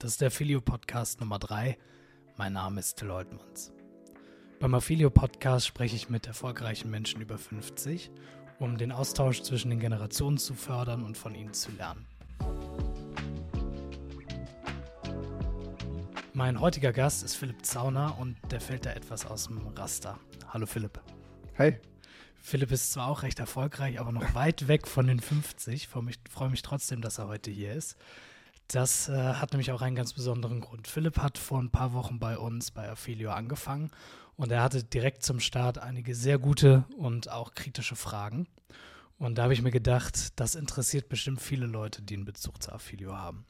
Das ist der Filio-Podcast Nummer 3. Mein Name ist Till Leutmanns. Beim Affilio-Podcast spreche ich mit erfolgreichen Menschen über 50, um den Austausch zwischen den Generationen zu fördern und von ihnen zu lernen. Mein heutiger Gast ist Philipp Zauner und der fällt da etwas aus dem Raster. Hallo Philipp. Hi. Philipp ist zwar auch recht erfolgreich, aber noch weit weg von den 50. Ich freue mich, freue mich trotzdem, dass er heute hier ist. Das äh, hat nämlich auch einen ganz besonderen Grund. Philipp hat vor ein paar Wochen bei uns bei Affilio angefangen und er hatte direkt zum Start einige sehr gute und auch kritische Fragen. Und da habe ich mir gedacht, das interessiert bestimmt viele Leute, die einen Bezug zu Affilio haben.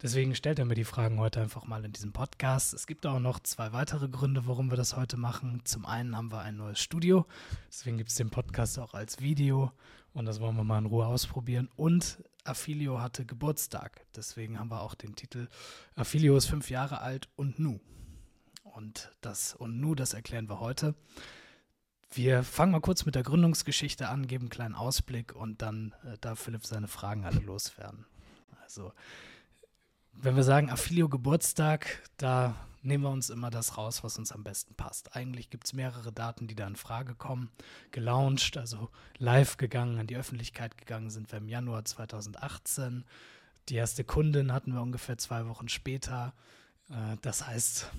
Deswegen stellt er mir die Fragen heute einfach mal in diesem Podcast. Es gibt auch noch zwei weitere Gründe, warum wir das heute machen. Zum einen haben wir ein neues Studio, deswegen gibt es den Podcast auch als Video und das wollen wir mal in Ruhe ausprobieren. Und Affilio hatte Geburtstag. Deswegen haben wir auch den Titel Affilio ist fünf Jahre alt und nu. Und das und nu, das erklären wir heute. Wir fangen mal kurz mit der Gründungsgeschichte an, geben einen kleinen Ausblick und dann äh, darf Philipp seine Fragen alle loswerden. Also, wenn wir sagen Affilio Geburtstag, da nehmen wir uns immer das raus, was uns am besten passt. Eigentlich gibt es mehrere Daten, die da in Frage kommen. Gelauncht, also live gegangen, an die Öffentlichkeit gegangen sind wir im Januar 2018. Die erste Kundin hatten wir ungefähr zwei Wochen später. Äh, das heißt,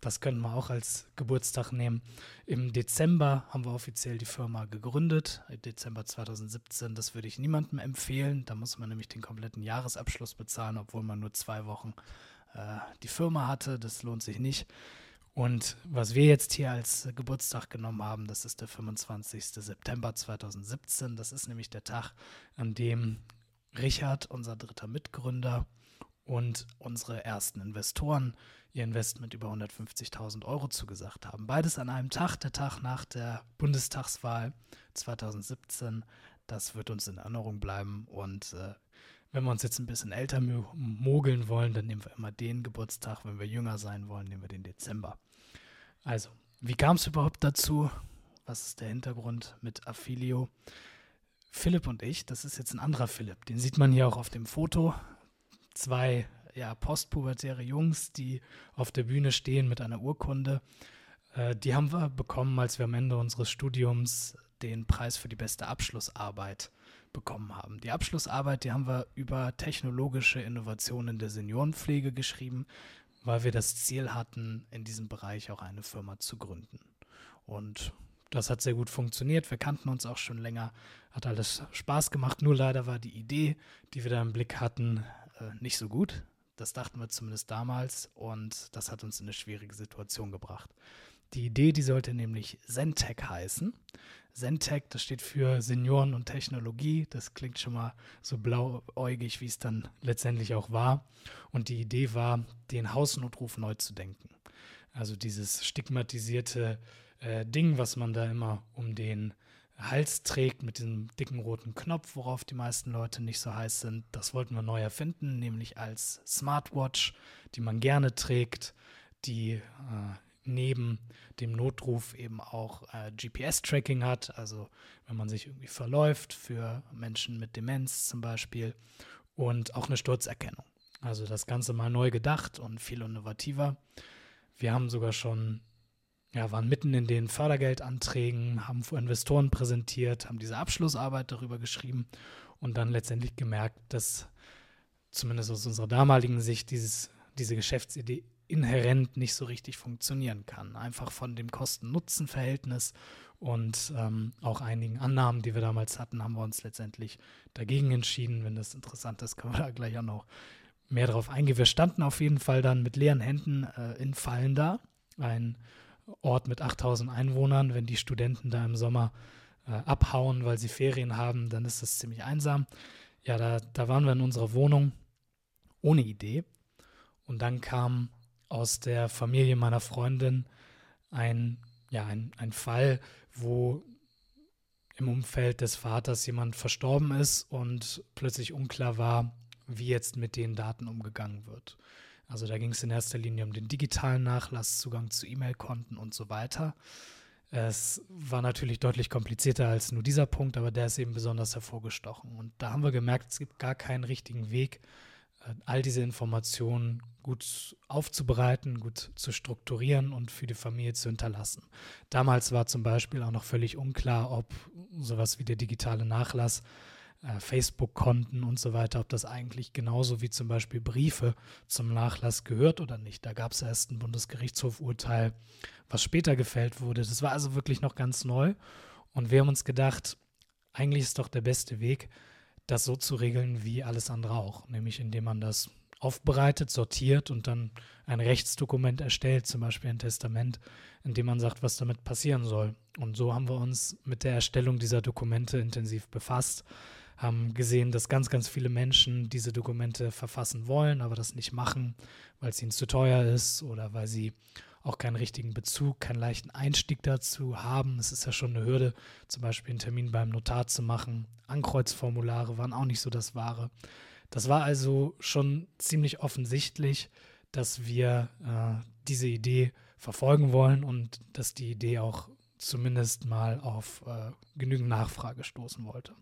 das können wir auch als Geburtstag nehmen. Im Dezember haben wir offiziell die Firma gegründet, Dezember 2017. Das würde ich niemandem empfehlen. Da muss man nämlich den kompletten Jahresabschluss bezahlen, obwohl man nur zwei Wochen äh, die Firma hatte. Das lohnt sich nicht. Und was wir jetzt hier als Geburtstag genommen haben, das ist der 25. September 2017. Das ist nämlich der Tag, an dem Richard, unser dritter Mitgründer, und unsere ersten Investoren ihr Investment über 150.000 Euro zugesagt haben. Beides an einem Tag, der Tag nach der Bundestagswahl 2017. Das wird uns in Erinnerung bleiben und äh, wenn wir uns jetzt ein bisschen älter mogeln wollen, dann nehmen wir immer den Geburtstag. Wenn wir jünger sein wollen, nehmen wir den Dezember. Also, wie kam es überhaupt dazu? Was ist der Hintergrund mit Affilio? Philipp und ich, das ist jetzt ein anderer Philipp, den sieht man hier auch auf dem Foto. Zwei ja, postpubertäre Jungs, die auf der Bühne stehen mit einer Urkunde. Äh, die haben wir bekommen, als wir am Ende unseres Studiums den Preis für die beste Abschlussarbeit bekommen haben. Die Abschlussarbeit, die haben wir über technologische Innovationen der Seniorenpflege geschrieben, weil wir das Ziel hatten, in diesem Bereich auch eine Firma zu gründen. Und das hat sehr gut funktioniert. Wir kannten uns auch schon länger, hat alles Spaß gemacht. Nur leider war die Idee, die wir da im Blick hatten, äh, nicht so gut. Das dachten wir zumindest damals und das hat uns in eine schwierige Situation gebracht. Die Idee, die sollte nämlich Zentech heißen. Zentech, das steht für Senioren und Technologie. Das klingt schon mal so blauäugig, wie es dann letztendlich auch war. Und die Idee war, den Hausnotruf neu zu denken. Also dieses stigmatisierte äh, Ding, was man da immer um den Hals trägt mit diesem dicken roten Knopf, worauf die meisten Leute nicht so heiß sind. Das wollten wir neu erfinden, nämlich als Smartwatch, die man gerne trägt, die äh, neben dem Notruf eben auch äh, GPS-Tracking hat, also wenn man sich irgendwie verläuft für Menschen mit Demenz zum Beispiel und auch eine Sturzerkennung. Also das Ganze mal neu gedacht und viel innovativer. Wir haben sogar schon, ja, waren mitten in den Fördergeldanträgen, haben vor Investoren präsentiert, haben diese Abschlussarbeit darüber geschrieben und dann letztendlich gemerkt, dass zumindest aus unserer damaligen Sicht dieses, diese Geschäftsidee inhärent nicht so richtig funktionieren kann. Einfach von dem Kosten-Nutzen-Verhältnis und ähm, auch einigen Annahmen, die wir damals hatten, haben wir uns letztendlich dagegen entschieden. Wenn das interessant ist, können wir da gleich auch noch mehr drauf eingehen. Wir standen auf jeden Fall dann mit leeren Händen äh, in Fallen da, ein Ort mit 8000 Einwohnern. Wenn die Studenten da im Sommer äh, abhauen, weil sie Ferien haben, dann ist das ziemlich einsam. Ja, da, da waren wir in unserer Wohnung ohne Idee. Und dann kam aus der Familie meiner Freundin ein, ja, ein, ein Fall, wo im Umfeld des Vaters jemand verstorben ist und plötzlich unklar war, wie jetzt mit den Daten umgegangen wird. Also da ging es in erster Linie um den digitalen Nachlass, Zugang zu E-Mail-Konten und so weiter. Es war natürlich deutlich komplizierter als nur dieser Punkt, aber der ist eben besonders hervorgestochen. Und da haben wir gemerkt, es gibt gar keinen richtigen Weg, äh, all diese Informationen gut aufzubereiten, gut zu strukturieren und für die Familie zu hinterlassen. Damals war zum Beispiel auch noch völlig unklar, ob sowas wie der digitale Nachlass, äh, Facebook-Konten und so weiter, ob das eigentlich genauso wie zum Beispiel Briefe zum Nachlass gehört oder nicht. Da gab es erst ein Bundesgerichtshof-Urteil, was später gefällt wurde. Das war also wirklich noch ganz neu. Und wir haben uns gedacht, eigentlich ist doch der beste Weg, das so zu regeln wie alles andere auch, nämlich indem man das aufbereitet, sortiert und dann ein Rechtsdokument erstellt, zum Beispiel ein Testament, in dem man sagt, was damit passieren soll. Und so haben wir uns mit der Erstellung dieser Dokumente intensiv befasst, haben gesehen, dass ganz, ganz viele Menschen diese Dokumente verfassen wollen, aber das nicht machen, weil es ihnen zu teuer ist oder weil sie auch keinen richtigen Bezug, keinen leichten Einstieg dazu haben. Es ist ja schon eine Hürde, zum Beispiel einen Termin beim Notar zu machen. Ankreuzformulare waren auch nicht so das Wahre. Das war also schon ziemlich offensichtlich, dass wir äh, diese Idee verfolgen wollen und dass die Idee auch zumindest mal auf äh, genügend Nachfrage stoßen wollte.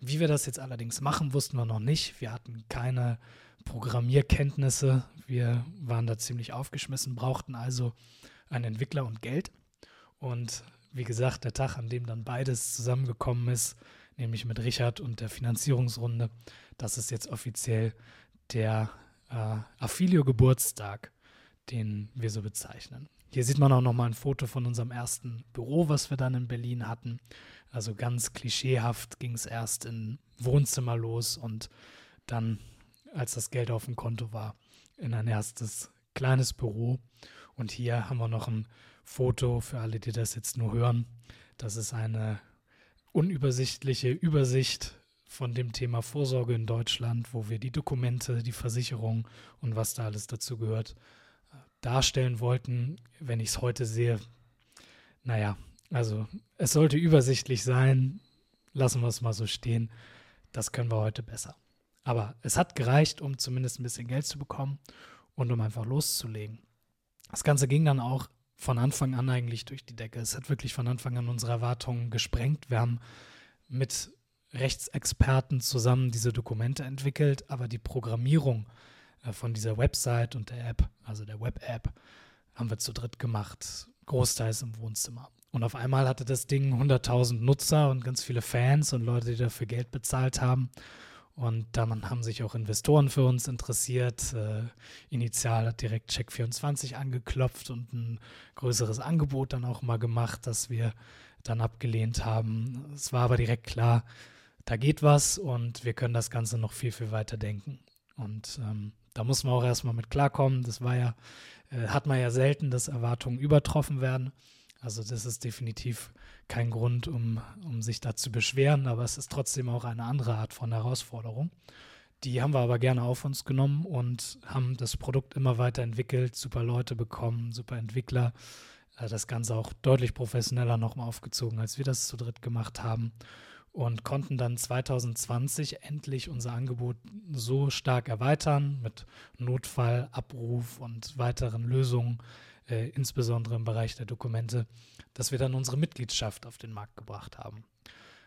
Wie wir das jetzt allerdings machen, wussten wir noch nicht. Wir hatten keine Programmierkenntnisse. Wir waren da ziemlich aufgeschmissen, brauchten also einen Entwickler und Geld. Und wie gesagt, der Tag, an dem dann beides zusammengekommen ist, nämlich mit Richard und der Finanzierungsrunde, das ist jetzt offiziell der äh, Affilio-Geburtstag, den wir so bezeichnen. Hier sieht man auch nochmal ein Foto von unserem ersten Büro, was wir dann in Berlin hatten. Also ganz klischeehaft ging es erst im Wohnzimmer los und dann als das Geld auf dem Konto war, in ein erstes kleines Büro. Und hier haben wir noch ein Foto für alle, die das jetzt nur hören. Das ist eine unübersichtliche Übersicht von dem Thema Vorsorge in Deutschland, wo wir die Dokumente, die Versicherung und was da alles dazu gehört, darstellen wollten. Wenn ich es heute sehe, naja, also es sollte übersichtlich sein. Lassen wir es mal so stehen. Das können wir heute besser. Aber es hat gereicht, um zumindest ein bisschen Geld zu bekommen und um einfach loszulegen. Das Ganze ging dann auch von Anfang an eigentlich durch die Decke. Es hat wirklich von Anfang an unsere Erwartungen gesprengt. Wir haben mit Rechtsexperten zusammen diese Dokumente entwickelt, aber die Programmierung äh, von dieser Website und der App, also der Web-App, haben wir zu dritt gemacht, großteils im Wohnzimmer. Und auf einmal hatte das Ding 100.000 Nutzer und ganz viele Fans und Leute, die dafür Geld bezahlt haben. Und dann haben sich auch Investoren für uns interessiert. Äh, initial hat direkt Check24 angeklopft und ein größeres Angebot dann auch mal gemacht, das wir dann abgelehnt haben. Es war aber direkt klar, da geht was und wir können das Ganze noch viel, viel weiter denken. Und ähm, da muss man auch erstmal mit klarkommen. Das war ja, äh, hat man ja selten, dass Erwartungen übertroffen werden. Also das ist definitiv kein Grund, um, um sich da zu beschweren, aber es ist trotzdem auch eine andere Art von Herausforderung. Die haben wir aber gerne auf uns genommen und haben das Produkt immer weiterentwickelt, super Leute bekommen, super Entwickler, äh, das Ganze auch deutlich professioneller nochmal aufgezogen, als wir das zu dritt gemacht haben und konnten dann 2020 endlich unser Angebot so stark erweitern mit Notfallabruf und weiteren Lösungen, äh, insbesondere im Bereich der Dokumente, dass wir dann unsere Mitgliedschaft auf den Markt gebracht haben.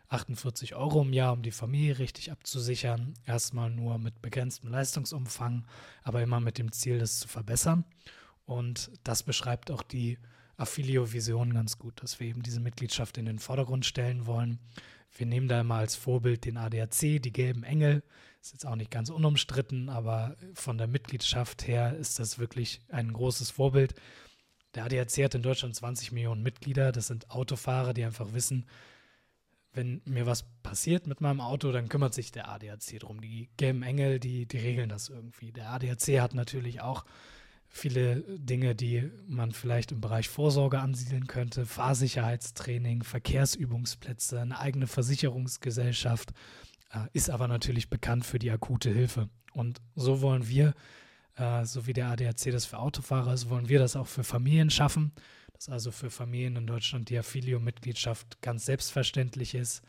48 Euro im Jahr, um die Familie richtig abzusichern. Erstmal nur mit begrenztem Leistungsumfang, aber immer mit dem Ziel, das zu verbessern. Und das beschreibt auch die Affilio-Vision ganz gut, dass wir eben diese Mitgliedschaft in den Vordergrund stellen wollen. Wir nehmen da immer als Vorbild den ADAC, die gelben Engel. Ist jetzt auch nicht ganz unumstritten, aber von der Mitgliedschaft her ist das wirklich ein großes Vorbild. Der ADAC hat in Deutschland 20 Millionen Mitglieder. Das sind Autofahrer, die einfach wissen, wenn mir was passiert mit meinem Auto, dann kümmert sich der ADAC drum. Die gelben Engel, die, die regeln das irgendwie. Der ADAC hat natürlich auch viele Dinge, die man vielleicht im Bereich Vorsorge ansiedeln könnte. Fahrsicherheitstraining, Verkehrsübungsplätze, eine eigene Versicherungsgesellschaft, äh, ist aber natürlich bekannt für die akute Hilfe. Und so wollen wir äh, so wie der ADAC das für Autofahrer ist, wollen wir das auch für Familien schaffen. Dass also für Familien in Deutschland die Affilio-Mitgliedschaft ganz selbstverständlich ist,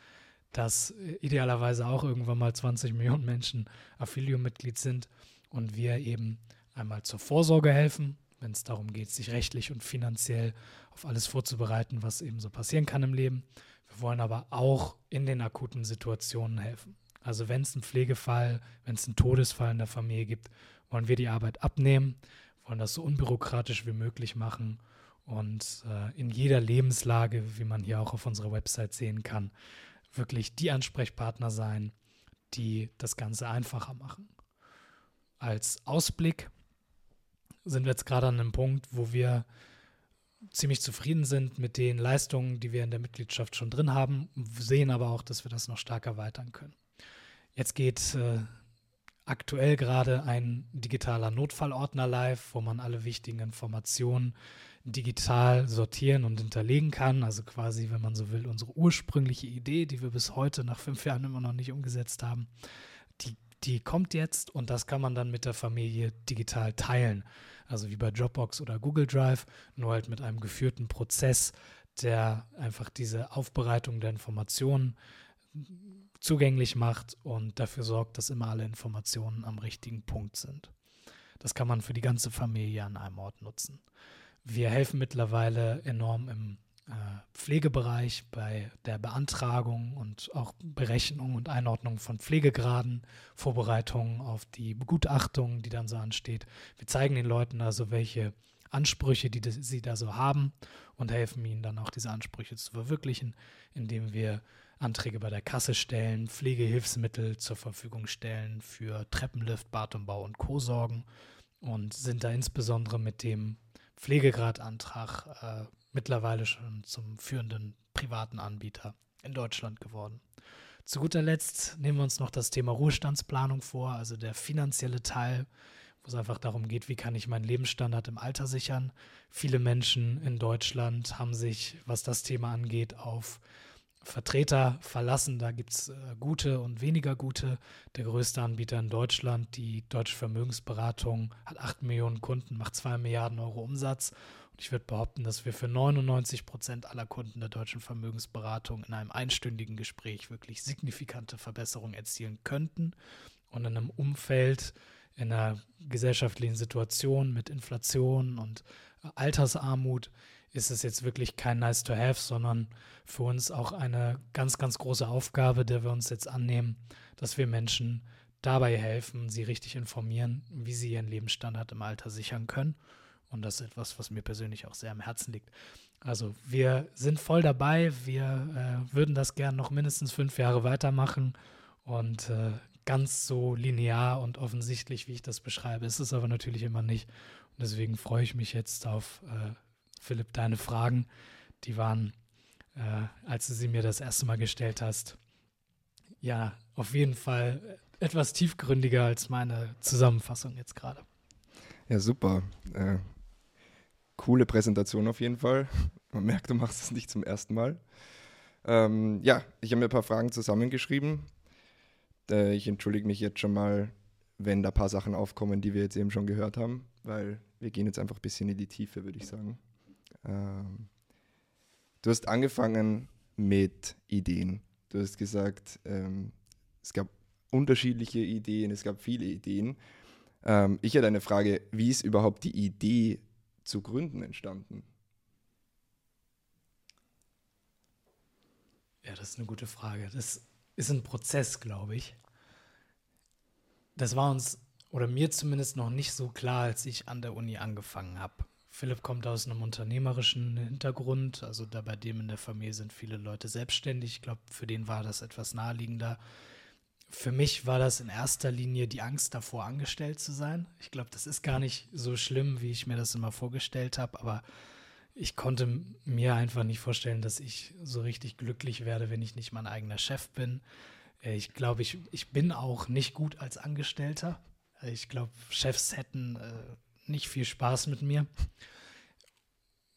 dass äh, idealerweise auch irgendwann mal 20 Millionen Menschen Affilio-Mitglied sind und wir eben einmal zur Vorsorge helfen, wenn es darum geht, sich rechtlich und finanziell auf alles vorzubereiten, was eben so passieren kann im Leben. Wir wollen aber auch in den akuten Situationen helfen. Also wenn es einen Pflegefall, wenn es einen Todesfall in der Familie gibt, wollen wir die Arbeit abnehmen, wollen das so unbürokratisch wie möglich machen und äh, in jeder Lebenslage, wie man hier auch auf unserer Website sehen kann, wirklich die Ansprechpartner sein, die das Ganze einfacher machen. Als Ausblick sind wir jetzt gerade an einem Punkt, wo wir ziemlich zufrieden sind mit den Leistungen, die wir in der Mitgliedschaft schon drin haben, sehen aber auch, dass wir das noch stark erweitern können. Jetzt geht äh, aktuell gerade ein digitaler Notfallordner live, wo man alle wichtigen Informationen digital sortieren und hinterlegen kann. Also quasi, wenn man so will, unsere ursprüngliche Idee, die wir bis heute nach fünf Jahren immer noch nicht umgesetzt haben, die, die kommt jetzt und das kann man dann mit der Familie digital teilen. Also wie bei Dropbox oder Google Drive, nur halt mit einem geführten Prozess, der einfach diese Aufbereitung der Informationen zugänglich macht und dafür sorgt, dass immer alle Informationen am richtigen Punkt sind. Das kann man für die ganze Familie an einem Ort nutzen. Wir helfen mittlerweile enorm im Pflegebereich bei der Beantragung und auch Berechnung und Einordnung von Pflegegraden, Vorbereitung auf die Begutachtung, die dann so ansteht. Wir zeigen den Leuten also, welche Ansprüche, die sie da so haben und helfen ihnen dann auch diese Ansprüche zu verwirklichen, indem wir Anträge bei der Kasse stellen, Pflegehilfsmittel zur Verfügung stellen für Treppenlift, Badumbau und Co. sorgen und sind da insbesondere mit dem Pflegegradantrag äh, mittlerweile schon zum führenden privaten Anbieter in Deutschland geworden. Zu guter Letzt nehmen wir uns noch das Thema Ruhestandsplanung vor, also der finanzielle Teil, wo es einfach darum geht, wie kann ich meinen Lebensstandard im Alter sichern. Viele Menschen in Deutschland haben sich, was das Thema angeht, auf Vertreter verlassen. Da gibt es äh, gute und weniger gute. Der größte Anbieter in Deutschland, die Deutsche Vermögensberatung, hat 8 Millionen Kunden, macht 2 Milliarden Euro Umsatz. Und ich würde behaupten, dass wir für 99 Prozent aller Kunden der Deutschen Vermögensberatung in einem einstündigen Gespräch wirklich signifikante Verbesserungen erzielen könnten. Und in einem Umfeld, in einer gesellschaftlichen Situation mit Inflation und Altersarmut ist es jetzt wirklich kein Nice to Have, sondern für uns auch eine ganz, ganz große Aufgabe, der wir uns jetzt annehmen, dass wir Menschen dabei helfen, sie richtig informieren, wie sie ihren Lebensstandard im Alter sichern können. Und das ist etwas, was mir persönlich auch sehr am Herzen liegt. Also wir sind voll dabei. Wir äh, würden das gern noch mindestens fünf Jahre weitermachen. Und äh, ganz so linear und offensichtlich, wie ich das beschreibe, ist es aber natürlich immer nicht. Und deswegen freue ich mich jetzt auf äh, Philipp, deine Fragen, die waren, äh, als du sie mir das erste Mal gestellt hast, ja, auf jeden Fall etwas tiefgründiger als meine Zusammenfassung jetzt gerade. Ja, super. Äh, coole Präsentation auf jeden Fall. Man merkt, du machst es nicht zum ersten Mal. Ähm, ja, ich habe mir ein paar Fragen zusammengeschrieben. Äh, ich entschuldige mich jetzt schon mal, wenn da ein paar Sachen aufkommen, die wir jetzt eben schon gehört haben, weil wir gehen jetzt einfach ein bisschen in die Tiefe, würde ich sagen. Ähm, du hast angefangen mit Ideen. Du hast gesagt, ähm, es gab unterschiedliche Ideen, es gab viele Ideen. Ähm, ich hätte eine Frage, wie ist überhaupt die Idee zu gründen entstanden? Ja, das ist eine gute Frage. Das ist ein Prozess, glaube ich. Das war uns oder mir zumindest noch nicht so klar, als ich an der Uni angefangen habe. Philipp kommt aus einem unternehmerischen Hintergrund, also da bei dem in der Familie sind viele Leute selbstständig. Ich glaube, für den war das etwas naheliegender. Für mich war das in erster Linie die Angst davor, angestellt zu sein. Ich glaube, das ist gar nicht so schlimm, wie ich mir das immer vorgestellt habe, aber ich konnte mir einfach nicht vorstellen, dass ich so richtig glücklich werde, wenn ich nicht mein eigener Chef bin. Äh, ich glaube, ich, ich bin auch nicht gut als Angestellter. Äh, ich glaube, Chefs hätten äh, nicht viel Spaß mit mir.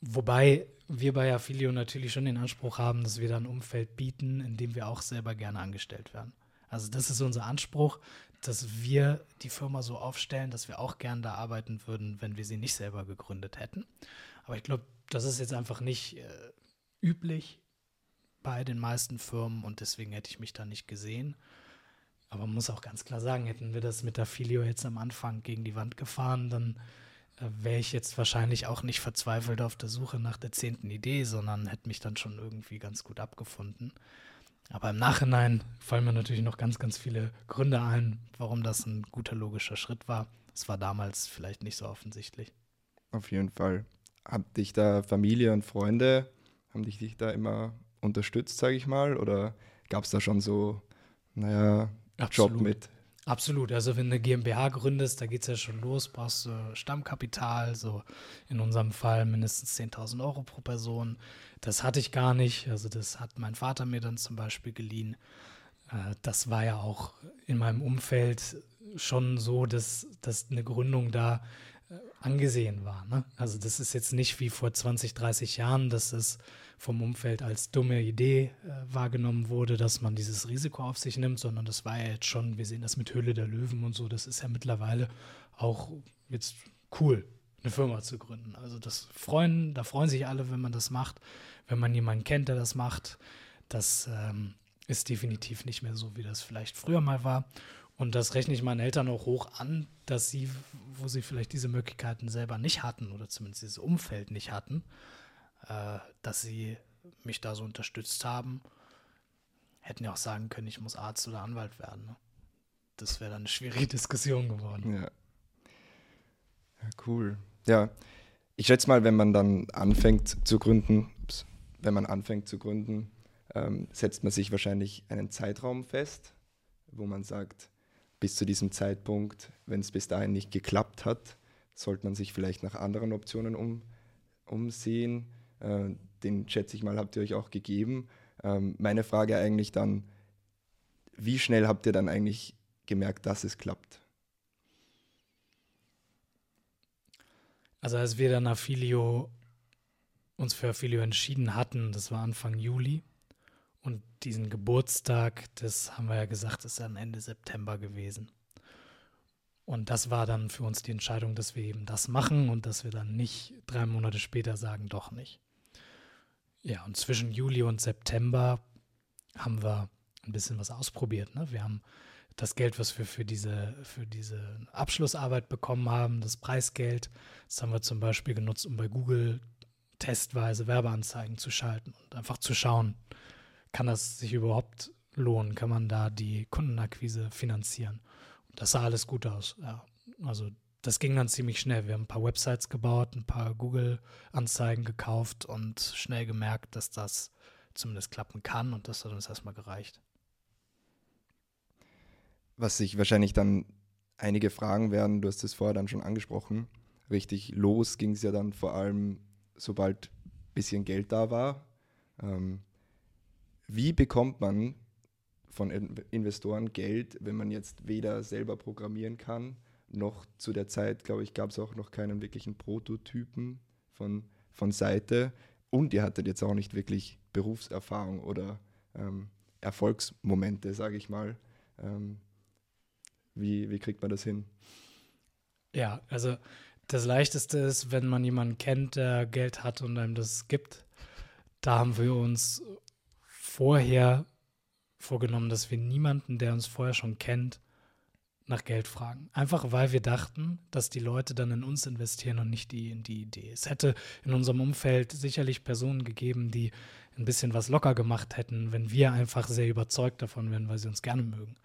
Wobei wir bei Affilio natürlich schon den Anspruch haben, dass wir da ein Umfeld bieten, in dem wir auch selber gerne angestellt werden. Also das ist unser Anspruch, dass wir die Firma so aufstellen, dass wir auch gerne da arbeiten würden, wenn wir sie nicht selber gegründet hätten. Aber ich glaube, das ist jetzt einfach nicht äh, üblich bei den meisten Firmen und deswegen hätte ich mich da nicht gesehen. Aber man muss auch ganz klar sagen, hätten wir das mit der Filio jetzt am Anfang gegen die Wand gefahren, dann äh, wäre ich jetzt wahrscheinlich auch nicht verzweifelt auf der Suche nach der zehnten Idee, sondern hätte mich dann schon irgendwie ganz gut abgefunden. Aber im Nachhinein fallen mir natürlich noch ganz, ganz viele Gründe ein, warum das ein guter logischer Schritt war. Es war damals vielleicht nicht so offensichtlich. Auf jeden Fall. Hat dich da Familie und Freunde, haben dich, dich da immer unterstützt, sage ich mal? Oder gab es da schon so, naja, Absolut. Job mit? Absolut. Also wenn du eine GmbH gründest, da geht es ja schon los, brauchst du Stammkapital, so in unserem Fall mindestens 10.000 Euro pro Person. Das hatte ich gar nicht. Also das hat mein Vater mir dann zum Beispiel geliehen. Äh, das war ja auch in meinem Umfeld schon so, dass, dass eine Gründung da angesehen war. Ne? Also das ist jetzt nicht wie vor 20, 30 Jahren, dass es vom Umfeld als dumme Idee äh, wahrgenommen wurde, dass man dieses Risiko auf sich nimmt, sondern das war ja jetzt schon, wir sehen das mit Höhle der Löwen und so, das ist ja mittlerweile auch jetzt cool, eine Firma zu gründen. Also das freuen, da freuen sich alle, wenn man das macht, wenn man jemanden kennt, der das macht. Das ähm, ist definitiv nicht mehr so, wie das vielleicht früher mal war. Und das rechne ich meinen Eltern auch hoch an, dass sie, wo sie vielleicht diese Möglichkeiten selber nicht hatten oder zumindest dieses Umfeld nicht hatten, äh, dass sie mich da so unterstützt haben. Hätten ja auch sagen können, ich muss Arzt oder Anwalt werden. Ne? Das wäre dann eine schwierige Diskussion geworden. Ja. ja. cool. Ja, ich schätze mal, wenn man dann anfängt zu gründen, ups, wenn man anfängt zu gründen, ähm, setzt man sich wahrscheinlich einen Zeitraum fest, wo man sagt, bis zu diesem Zeitpunkt, wenn es bis dahin nicht geklappt hat, sollte man sich vielleicht nach anderen Optionen um, umsehen. Äh, den schätze ich mal, habt ihr euch auch gegeben. Ähm, meine Frage eigentlich dann, wie schnell habt ihr dann eigentlich gemerkt, dass es klappt? Also als wir dann Affilio, uns für Affilio entschieden hatten, das war Anfang Juli, und diesen Geburtstag, das haben wir ja gesagt, ist dann Ende September gewesen. Und das war dann für uns die Entscheidung, dass wir eben das machen und dass wir dann nicht drei Monate später sagen, doch nicht. Ja, und zwischen Juli und September haben wir ein bisschen was ausprobiert. Ne? Wir haben das Geld, was wir für diese, für diese Abschlussarbeit bekommen haben, das Preisgeld, das haben wir zum Beispiel genutzt, um bei Google testweise Werbeanzeigen zu schalten und einfach zu schauen, kann das sich überhaupt lohnen? Kann man da die Kundenakquise finanzieren? Das sah alles gut aus. Ja. Also das ging dann ziemlich schnell. Wir haben ein paar Websites gebaut, ein paar Google-Anzeigen gekauft und schnell gemerkt, dass das zumindest klappen kann und das hat uns erstmal gereicht. Was sich wahrscheinlich dann einige fragen werden, du hast es vorher dann schon angesprochen, richtig los ging es ja dann vor allem, sobald ein bisschen Geld da war. Ähm, wie bekommt man von Investoren Geld, wenn man jetzt weder selber programmieren kann, noch zu der Zeit, glaube ich, gab es auch noch keinen wirklichen Prototypen von, von Seite und ihr hattet jetzt auch nicht wirklich Berufserfahrung oder ähm, Erfolgsmomente, sage ich mal. Ähm, wie, wie kriegt man das hin? Ja, also das Leichteste ist, wenn man jemanden kennt, der Geld hat und einem das gibt. Da haben wir uns vorher vorgenommen, dass wir niemanden, der uns vorher schon kennt, nach Geld fragen. Einfach weil wir dachten, dass die Leute dann in uns investieren und nicht die in die Idee. Es hätte in unserem Umfeld sicherlich Personen gegeben, die ein bisschen was locker gemacht hätten, wenn wir einfach sehr überzeugt davon wären, weil sie uns gerne mögen.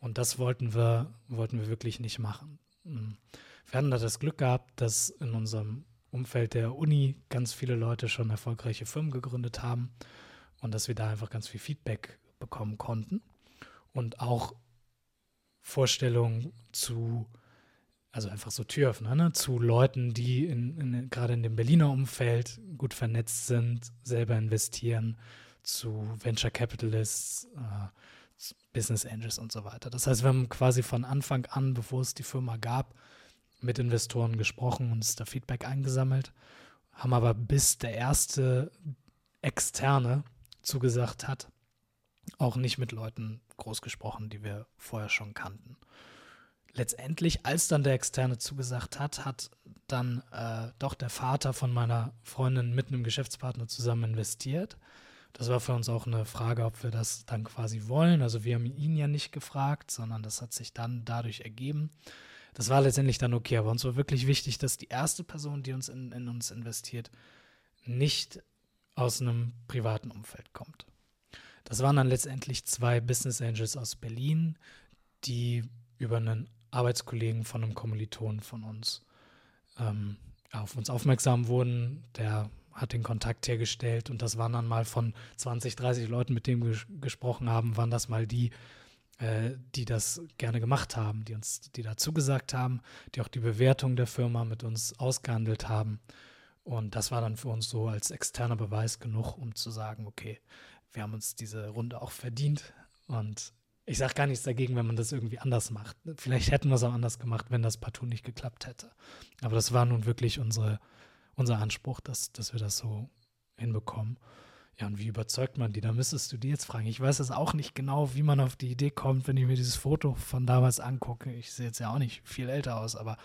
Und das wollten wir, wollten wir wirklich nicht machen. Hm. Wir hatten da das Glück gehabt, dass in unserem Umfeld der Uni ganz viele Leute schon erfolgreiche Firmen gegründet haben und dass wir da einfach ganz viel Feedback bekommen konnten und auch Vorstellungen zu, also einfach so Türöffner, ne, zu Leuten, die in, in, gerade in dem Berliner Umfeld gut vernetzt sind, selber investieren, zu Venture Capitalists, äh, Business Angels und so weiter. Das heißt, wir haben quasi von Anfang an, bevor es die Firma gab, mit Investoren gesprochen und es da Feedback eingesammelt, haben aber bis der erste externe zugesagt hat, auch nicht mit Leuten groß gesprochen, die wir vorher schon kannten. Letztendlich, als dann der Externe zugesagt hat, hat dann äh, doch der Vater von meiner Freundin mit einem Geschäftspartner zusammen investiert. Das war für uns auch eine Frage, ob wir das dann quasi wollen. Also wir haben ihn ja nicht gefragt, sondern das hat sich dann dadurch ergeben. Das war letztendlich dann okay, aber uns war wirklich wichtig, dass die erste Person, die uns in, in uns investiert, nicht aus einem privaten Umfeld kommt. Das waren dann letztendlich zwei Business Angels aus Berlin, die über einen Arbeitskollegen von einem Kommilitonen von uns ähm, auf uns aufmerksam wurden. Der hat den Kontakt hergestellt und das waren dann mal von 20, 30 Leuten, mit denen wir ges gesprochen haben, waren das mal die, äh, die das gerne gemacht haben, die uns, die da zugesagt haben, die auch die Bewertung der Firma mit uns ausgehandelt haben. Und das war dann für uns so als externer Beweis genug, um zu sagen, okay, wir haben uns diese Runde auch verdient. Und ich sage gar nichts dagegen, wenn man das irgendwie anders macht. Vielleicht hätten wir es auch anders gemacht, wenn das partout nicht geklappt hätte. Aber das war nun wirklich unsere, unser Anspruch, dass, dass wir das so hinbekommen. Ja, und wie überzeugt man die? Da müsstest du die jetzt fragen. Ich weiß es auch nicht genau, wie man auf die Idee kommt, wenn ich mir dieses Foto von damals angucke. Ich sehe jetzt ja auch nicht viel älter aus, aber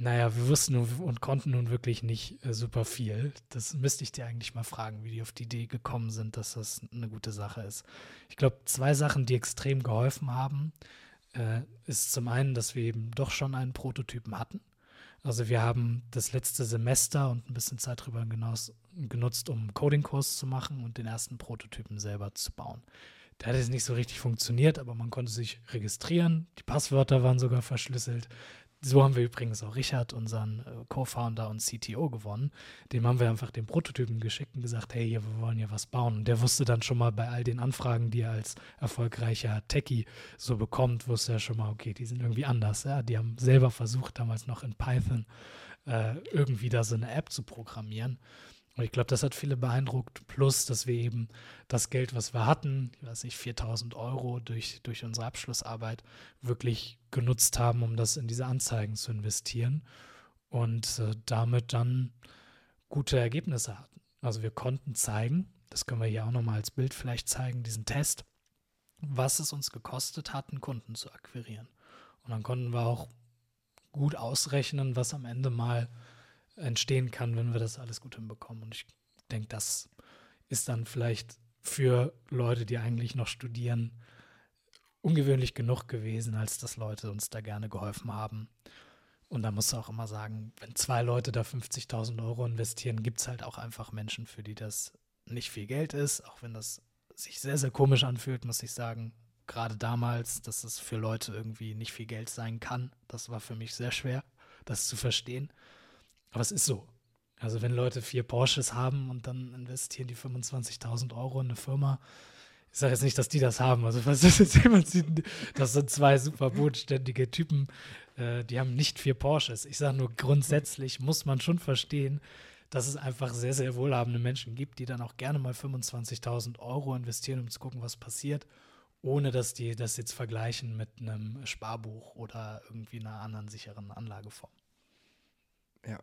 naja, wir wussten und konnten nun wirklich nicht äh, super viel. Das müsste ich dir eigentlich mal fragen, wie die auf die Idee gekommen sind, dass das eine gute Sache ist. Ich glaube, zwei Sachen, die extrem geholfen haben, äh, ist zum einen, dass wir eben doch schon einen Prototypen hatten. Also wir haben das letzte Semester und ein bisschen Zeit darüber genutzt, um einen Coding-Kurs zu machen und den ersten Prototypen selber zu bauen. Der hat jetzt nicht so richtig funktioniert, aber man konnte sich registrieren. Die Passwörter waren sogar verschlüsselt. So haben wir übrigens auch Richard, unseren äh, Co-Founder und CTO, gewonnen. Dem haben wir einfach den Prototypen geschickt und gesagt, hey, hier, wir wollen hier was bauen. Und der wusste dann schon mal bei all den Anfragen, die er als erfolgreicher Techie so bekommt, wusste er schon mal, okay, die sind irgendwie anders. Ja? Die haben selber versucht, damals noch in Python äh, irgendwie da so eine App zu programmieren. Und ich glaube, das hat viele beeindruckt. Plus, dass wir eben das Geld, was wir hatten, ich weiß nicht, 4000 Euro durch, durch unsere Abschlussarbeit, wirklich genutzt haben, um das in diese Anzeigen zu investieren und äh, damit dann gute Ergebnisse hatten. Also wir konnten zeigen, das können wir hier auch nochmal als Bild vielleicht zeigen, diesen Test, was es uns gekostet hat, einen Kunden zu akquirieren. Und dann konnten wir auch gut ausrechnen, was am Ende mal entstehen kann, wenn wir das alles gut hinbekommen. Und ich denke, das ist dann vielleicht für Leute, die eigentlich noch studieren, ungewöhnlich genug gewesen, als dass Leute uns da gerne geholfen haben. Und da muss auch immer sagen, wenn zwei Leute da 50.000 Euro investieren, gibt es halt auch einfach Menschen, für die das nicht viel Geld ist, auch wenn das sich sehr, sehr komisch anfühlt, muss ich sagen. Gerade damals, dass es für Leute irgendwie nicht viel Geld sein kann, das war für mich sehr schwer, das zu verstehen. Aber es ist so. Also wenn Leute vier Porsches haben und dann investieren die 25.000 Euro in eine Firma, ich sage jetzt nicht, dass die das haben. Also was das jetzt jemand das sind zwei super bodenständige Typen, äh, die haben nicht vier Porsches. Ich sage nur grundsätzlich muss man schon verstehen, dass es einfach sehr, sehr wohlhabende Menschen gibt, die dann auch gerne mal 25.000 Euro investieren, um zu gucken, was passiert, ohne dass die das jetzt vergleichen mit einem Sparbuch oder irgendwie einer anderen sicheren Anlageform. Ja,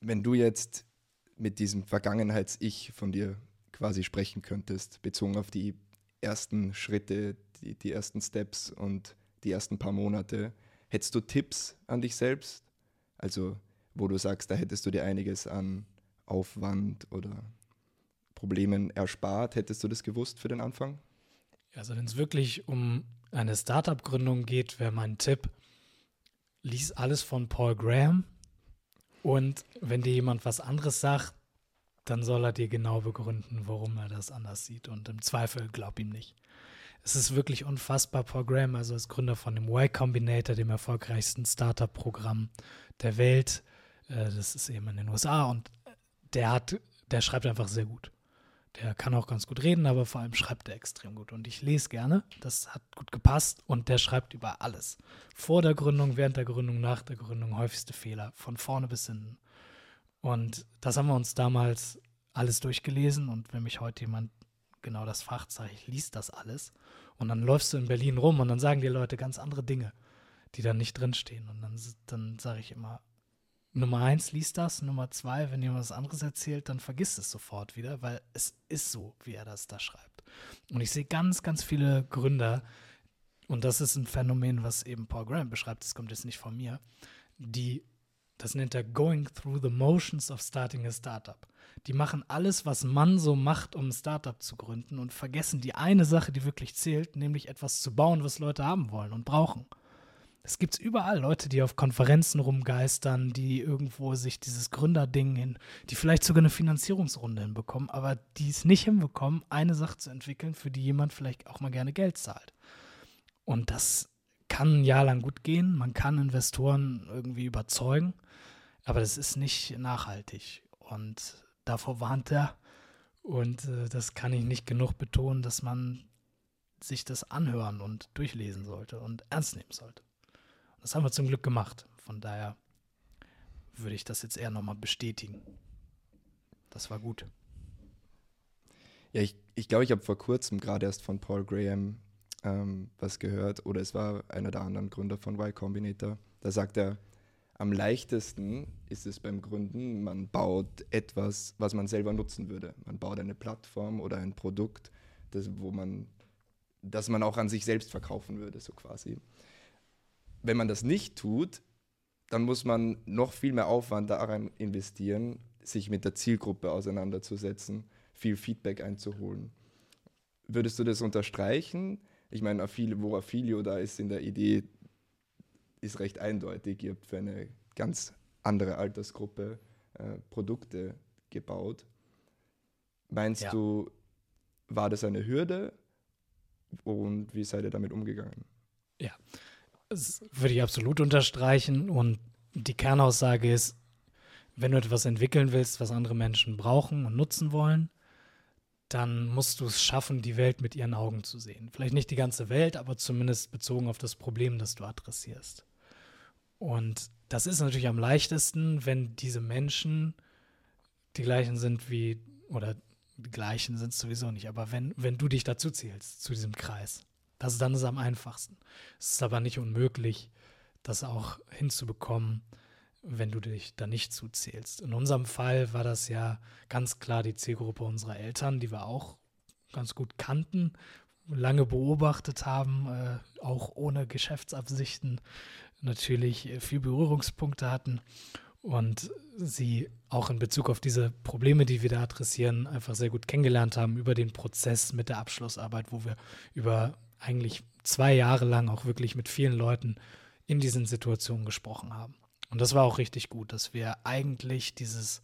wenn du jetzt mit diesem Vergangenheits-Ich von dir quasi sprechen könntest, bezogen auf die ersten Schritte, die, die ersten Steps und die ersten paar Monate, hättest du Tipps an dich selbst? Also, wo du sagst, da hättest du dir einiges an Aufwand oder Problemen erspart. Hättest du das gewusst für den Anfang? Also, wenn es wirklich um eine Startup-Gründung geht, wäre mein Tipp, lies alles von Paul Graham. Und wenn dir jemand was anderes sagt, dann soll er dir genau begründen, warum er das anders sieht. Und im Zweifel glaub ihm nicht. Es ist wirklich unfassbar, Paul Graham, also als Gründer von dem Y Combinator, dem erfolgreichsten Startup-Programm der Welt. Äh, das ist eben in den USA und der hat, der schreibt einfach sehr gut. Der kann auch ganz gut reden, aber vor allem schreibt er extrem gut. Und ich lese gerne. Das hat gut gepasst. Und der schreibt über alles. Vor der Gründung, während der Gründung, nach der Gründung, häufigste Fehler. Von vorne bis hinten. Und das haben wir uns damals alles durchgelesen. Und wenn mich heute jemand genau das fragt, sage liest das alles. Und dann läufst du in Berlin rum und dann sagen dir Leute ganz andere Dinge, die da nicht drinstehen. Und dann, dann sage ich immer, Nummer eins liest das, Nummer zwei, wenn jemand was anderes erzählt, dann vergisst es sofort wieder, weil es ist so, wie er das da schreibt. Und ich sehe ganz, ganz viele Gründer, und das ist ein Phänomen, was eben Paul Graham beschreibt, das kommt jetzt nicht von mir, die, das nennt er Going Through the Motions of Starting a Startup. Die machen alles, was man so macht, um ein Startup zu gründen und vergessen die eine Sache, die wirklich zählt, nämlich etwas zu bauen, was Leute haben wollen und brauchen. Es gibt überall Leute, die auf Konferenzen rumgeistern, die irgendwo sich dieses Gründerding hin, die vielleicht sogar eine Finanzierungsrunde hinbekommen, aber die es nicht hinbekommen, eine Sache zu entwickeln, für die jemand vielleicht auch mal gerne Geld zahlt. Und das kann ein Jahr lang gut gehen, man kann Investoren irgendwie überzeugen, aber das ist nicht nachhaltig. Und davor warnt er. Und äh, das kann ich nicht genug betonen, dass man sich das anhören und durchlesen sollte und ernst nehmen sollte. Das haben wir zum Glück gemacht. Von daher würde ich das jetzt eher nochmal bestätigen. Das war gut. Ja, ich glaube, ich, glaub, ich habe vor kurzem gerade erst von Paul Graham ähm, was gehört, oder es war einer der anderen Gründer von Y Combinator. Da sagt er, am leichtesten ist es beim Gründen, man baut etwas, was man selber nutzen würde. Man baut eine Plattform oder ein Produkt, das, wo man, das man auch an sich selbst verkaufen würde, so quasi. Wenn man das nicht tut, dann muss man noch viel mehr Aufwand daran investieren, sich mit der Zielgruppe auseinanderzusetzen, viel Feedback einzuholen. Würdest du das unterstreichen? Ich meine, wo Affilio da ist in der Idee, ist recht eindeutig. Ihr habt für eine ganz andere Altersgruppe äh, Produkte gebaut. Meinst ja. du, war das eine Hürde und wie seid ihr damit umgegangen? Ja, das würde ich absolut unterstreichen. Und die Kernaussage ist, wenn du etwas entwickeln willst, was andere Menschen brauchen und nutzen wollen, dann musst du es schaffen, die Welt mit ihren Augen zu sehen. Vielleicht nicht die ganze Welt, aber zumindest bezogen auf das Problem, das du adressierst. Und das ist natürlich am leichtesten, wenn diese Menschen die gleichen sind wie, oder die gleichen sind es sowieso nicht, aber wenn, wenn du dich dazu zählst, zu diesem Kreis. Das ist dann ist am einfachsten. Es ist aber nicht unmöglich, das auch hinzubekommen, wenn du dich da nicht zuzählst. In unserem Fall war das ja ganz klar die Zielgruppe unserer Eltern, die wir auch ganz gut kannten, lange beobachtet haben, äh, auch ohne Geschäftsabsichten natürlich viel Berührungspunkte hatten und sie auch in Bezug auf diese Probleme, die wir da adressieren, einfach sehr gut kennengelernt haben über den Prozess mit der Abschlussarbeit, wo wir über eigentlich zwei Jahre lang auch wirklich mit vielen Leuten in diesen Situationen gesprochen haben. Und das war auch richtig gut, dass wir eigentlich dieses,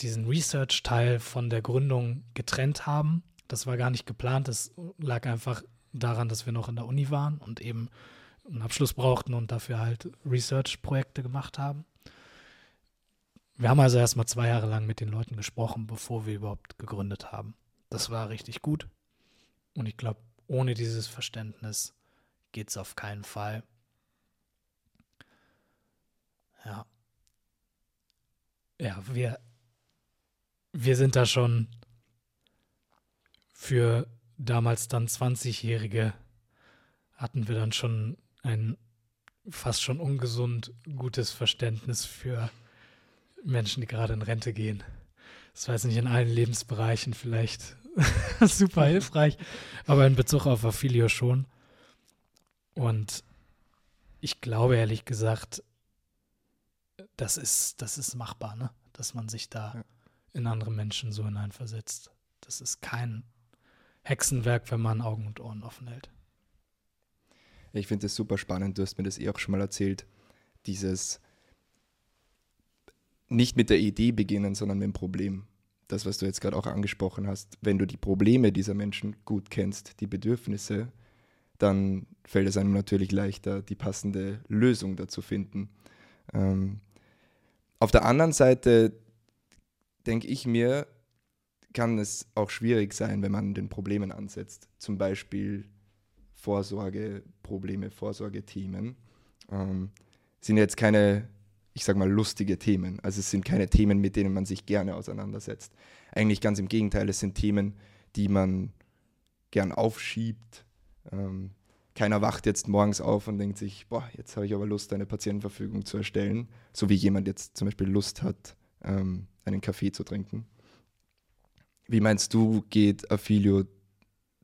diesen Research-Teil von der Gründung getrennt haben. Das war gar nicht geplant, das lag einfach daran, dass wir noch in der Uni waren und eben einen Abschluss brauchten und dafür halt Research-Projekte gemacht haben. Wir haben also erstmal zwei Jahre lang mit den Leuten gesprochen, bevor wir überhaupt gegründet haben. Das war richtig gut. Und ich glaube, ohne dieses Verständnis geht es auf keinen Fall. Ja. Ja, wir, wir sind da schon für damals dann 20-Jährige hatten wir dann schon ein fast schon ungesund gutes Verständnis für Menschen, die gerade in Rente gehen. Das jetzt nicht in allen Lebensbereichen vielleicht super hilfreich, aber in Bezug auf Affilio schon. Und ich glaube ehrlich gesagt, das ist, das ist machbar, ne? dass man sich da ja. in andere Menschen so hineinversetzt. Das ist kein Hexenwerk, wenn man Augen und Ohren offen hält. Ich finde das super spannend, du hast mir das eh auch schon mal erzählt. Dieses nicht mit der Idee beginnen, sondern mit dem Problem. Das, was du jetzt gerade auch angesprochen hast. Wenn du die Probleme dieser Menschen gut kennst, die Bedürfnisse, dann fällt es einem natürlich leichter, die passende Lösung dazu finden. Ähm, auf der anderen Seite denke ich mir, kann es auch schwierig sein, wenn man den Problemen ansetzt. Zum Beispiel Vorsorgeprobleme, Vorsorgethemen, ähm, sind jetzt keine, ich sag mal, lustige Themen. Also es sind keine Themen, mit denen man sich gerne auseinandersetzt. Eigentlich ganz im Gegenteil, es sind Themen, die man gern aufschiebt. Ähm, keiner wacht jetzt morgens auf und denkt sich, boah, jetzt habe ich aber Lust, eine Patientenverfügung zu erstellen, so wie jemand jetzt zum Beispiel Lust hat, ähm, einen Kaffee zu trinken. Wie meinst du, geht Affilio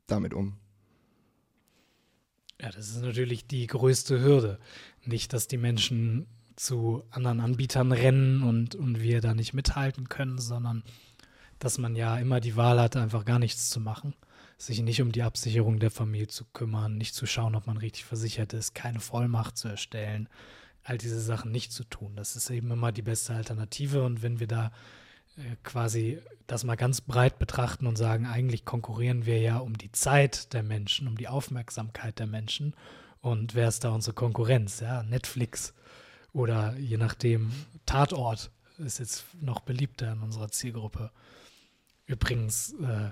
damit um? Ja, das ist natürlich die größte Hürde. Nicht, dass die Menschen zu anderen Anbietern rennen und, und wir da nicht mithalten können, sondern dass man ja immer die Wahl hat, einfach gar nichts zu machen. sich nicht um die Absicherung der Familie zu kümmern, nicht zu schauen, ob man richtig versichert ist, keine Vollmacht zu erstellen, all diese Sachen nicht zu tun. Das ist eben immer die beste Alternative. Und wenn wir da äh, quasi das mal ganz breit betrachten und sagen, eigentlich konkurrieren wir ja um die Zeit der Menschen, um die Aufmerksamkeit der Menschen. Und wer ist da unsere Konkurrenz? Ja, Netflix oder je nachdem Tatort ist jetzt noch beliebter in unserer Zielgruppe. Übrigens äh,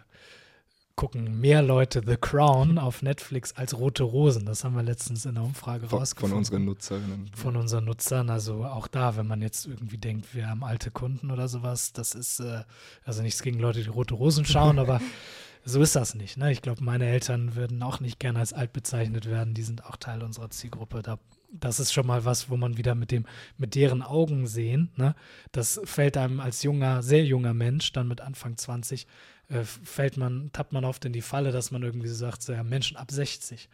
gucken mehr Leute The Crown auf Netflix als Rote Rosen. Das haben wir letztens in der Umfrage von, rausgefunden. Von unseren Nutzerinnen. Von unseren Nutzern. Also auch da, wenn man jetzt irgendwie denkt, wir haben alte Kunden oder sowas, das ist äh, also nichts gegen Leute, die Rote Rosen schauen, aber so ist das nicht. Ne? Ich glaube, meine Eltern würden auch nicht gerne als alt bezeichnet werden. Die sind auch Teil unserer Zielgruppe. Da, das ist schon mal was, wo man wieder mit dem, mit deren Augen sehen. Ne? Das fällt einem als junger, sehr junger Mensch, dann mit Anfang 20, äh, fällt man, tappt man oft in die Falle, dass man irgendwie sagt, so, ja, Menschen ab 60.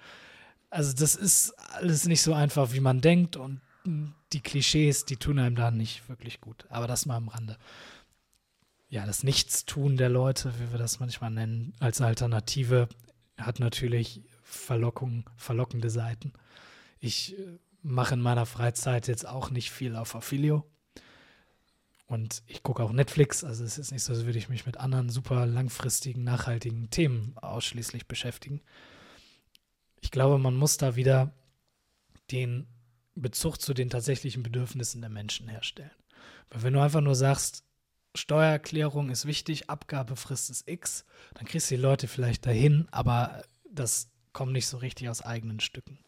Also das ist alles nicht so einfach, wie man denkt und die Klischees, die tun einem da nicht wirklich gut. Aber das mal am Rande. Ja, das Nichtstun der Leute, wie wir das manchmal nennen, als Alternative, hat natürlich Verlockung, verlockende Seiten. Ich äh, mache in meiner Freizeit jetzt auch nicht viel auf Affilio. Und ich gucke auch Netflix, also es ist nicht so, als würde ich mich mit anderen super langfristigen, nachhaltigen Themen ausschließlich beschäftigen. Ich glaube, man muss da wieder den Bezug zu den tatsächlichen Bedürfnissen der Menschen herstellen. Weil wenn du einfach nur sagst, Steuererklärung ist wichtig, Abgabefrist ist X, dann kriegst du die Leute vielleicht dahin, aber das kommt nicht so richtig aus eigenen Stücken.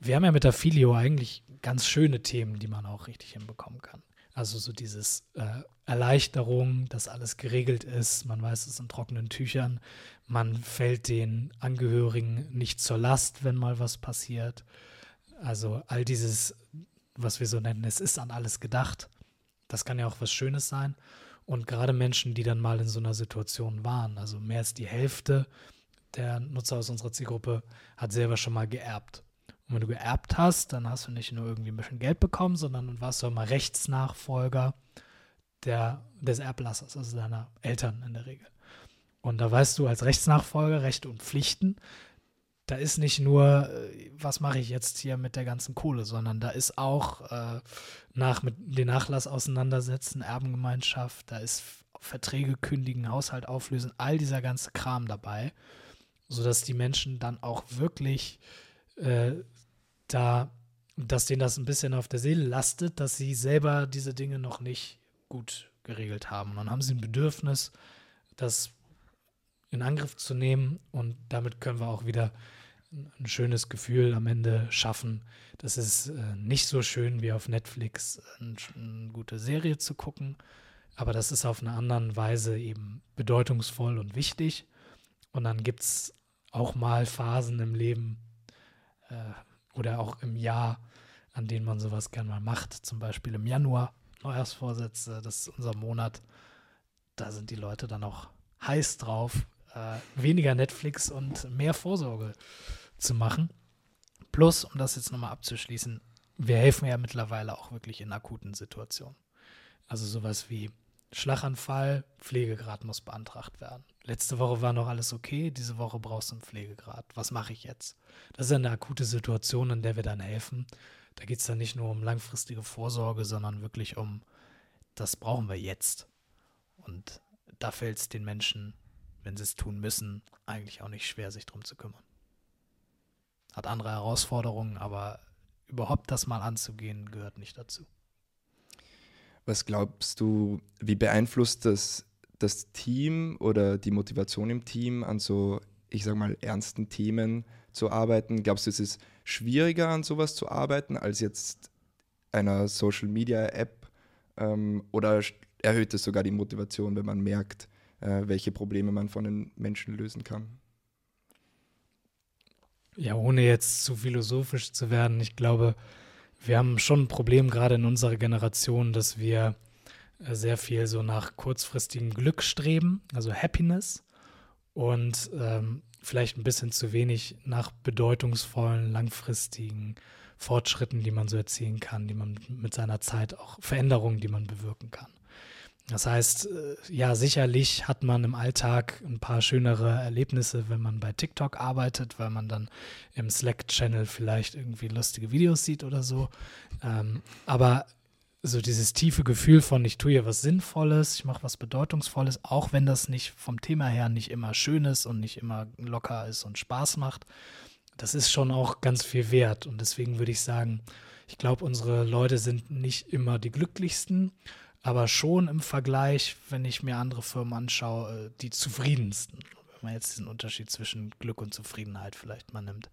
Wir haben ja mit der Filio eigentlich ganz schöne Themen, die man auch richtig hinbekommen kann. Also so dieses äh, Erleichterung, dass alles geregelt ist, man weiß es in trockenen Tüchern, man fällt den Angehörigen nicht zur Last, wenn mal was passiert. Also all dieses, was wir so nennen, es ist an alles gedacht. Das kann ja auch was Schönes sein. Und gerade Menschen, die dann mal in so einer Situation waren, also mehr als die Hälfte der Nutzer aus unserer Zielgruppe hat selber schon mal geerbt. Und wenn du geerbt hast, dann hast du nicht nur irgendwie ein bisschen Geld bekommen, sondern warst du mal Rechtsnachfolger der, des Erblassers, also deiner Eltern in der Regel. Und da weißt du als Rechtsnachfolger Rechte und Pflichten. Da ist nicht nur, äh, was mache ich jetzt hier mit der ganzen Kohle, sondern da ist auch äh, nach mit den Nachlass auseinandersetzen, Erbengemeinschaft, da ist Verträge kündigen, Haushalt auflösen, all dieser ganze Kram dabei, sodass die Menschen dann auch wirklich äh, da, dass denen das ein bisschen auf der Seele lastet, dass sie selber diese Dinge noch nicht gut geregelt haben. Und dann haben sie ein Bedürfnis, das in Angriff zu nehmen und damit können wir auch wieder ein schönes Gefühl am Ende schaffen. Das ist äh, nicht so schön wie auf Netflix eine, eine gute Serie zu gucken, aber das ist auf eine andere Weise eben bedeutungsvoll und wichtig. Und dann gibt es auch mal Phasen im Leben, äh, oder auch im Jahr, an denen man sowas gerne mal macht. Zum Beispiel im Januar, Neujahrsvorsätze, das ist unser Monat. Da sind die Leute dann auch heiß drauf, äh, weniger Netflix und mehr Vorsorge zu machen. Plus, um das jetzt nochmal abzuschließen, wir helfen ja mittlerweile auch wirklich in akuten Situationen. Also sowas wie Schlaganfall, Pflegegrad muss beantragt werden. Letzte Woche war noch alles okay, diese Woche brauchst du einen Pflegegrad. Was mache ich jetzt? Das ist eine akute Situation, in der wir dann helfen. Da geht es dann nicht nur um langfristige Vorsorge, sondern wirklich um, das brauchen wir jetzt. Und da fällt es den Menschen, wenn sie es tun müssen, eigentlich auch nicht schwer, sich darum zu kümmern. Hat andere Herausforderungen, aber überhaupt das mal anzugehen, gehört nicht dazu. Was glaubst du, wie beeinflusst das das Team oder die Motivation im Team an so, ich sag mal, ernsten Themen zu arbeiten? Glaubst du, es ist schwieriger an sowas zu arbeiten als jetzt einer Social Media App ähm, oder erhöht es sogar die Motivation, wenn man merkt, äh, welche Probleme man von den Menschen lösen kann? Ja, ohne jetzt zu philosophisch zu werden, ich glaube, wir haben schon ein Problem gerade in unserer Generation, dass wir äh, sehr viel so nach kurzfristigem Glück streben, also Happiness und ähm, vielleicht ein bisschen zu wenig nach bedeutungsvollen, langfristigen Fortschritten, die man so erzielen kann, die man mit seiner Zeit auch Veränderungen, die man bewirken kann. Das heißt, äh, ja, sicherlich hat man im Alltag ein paar schönere Erlebnisse, wenn man bei TikTok arbeitet, weil man dann im Slack-Channel vielleicht irgendwie lustige Videos sieht oder so. Ähm, aber so dieses tiefe Gefühl von, ich tue hier was Sinnvolles, ich mache was Bedeutungsvolles, auch wenn das nicht vom Thema her nicht immer schön ist und nicht immer locker ist und Spaß macht, das ist schon auch ganz viel wert. Und deswegen würde ich sagen, ich glaube, unsere Leute sind nicht immer die glücklichsten, aber schon im Vergleich, wenn ich mir andere Firmen anschaue, äh, die zufriedensten. Wenn man jetzt diesen Unterschied zwischen Glück und Zufriedenheit vielleicht mal nimmt.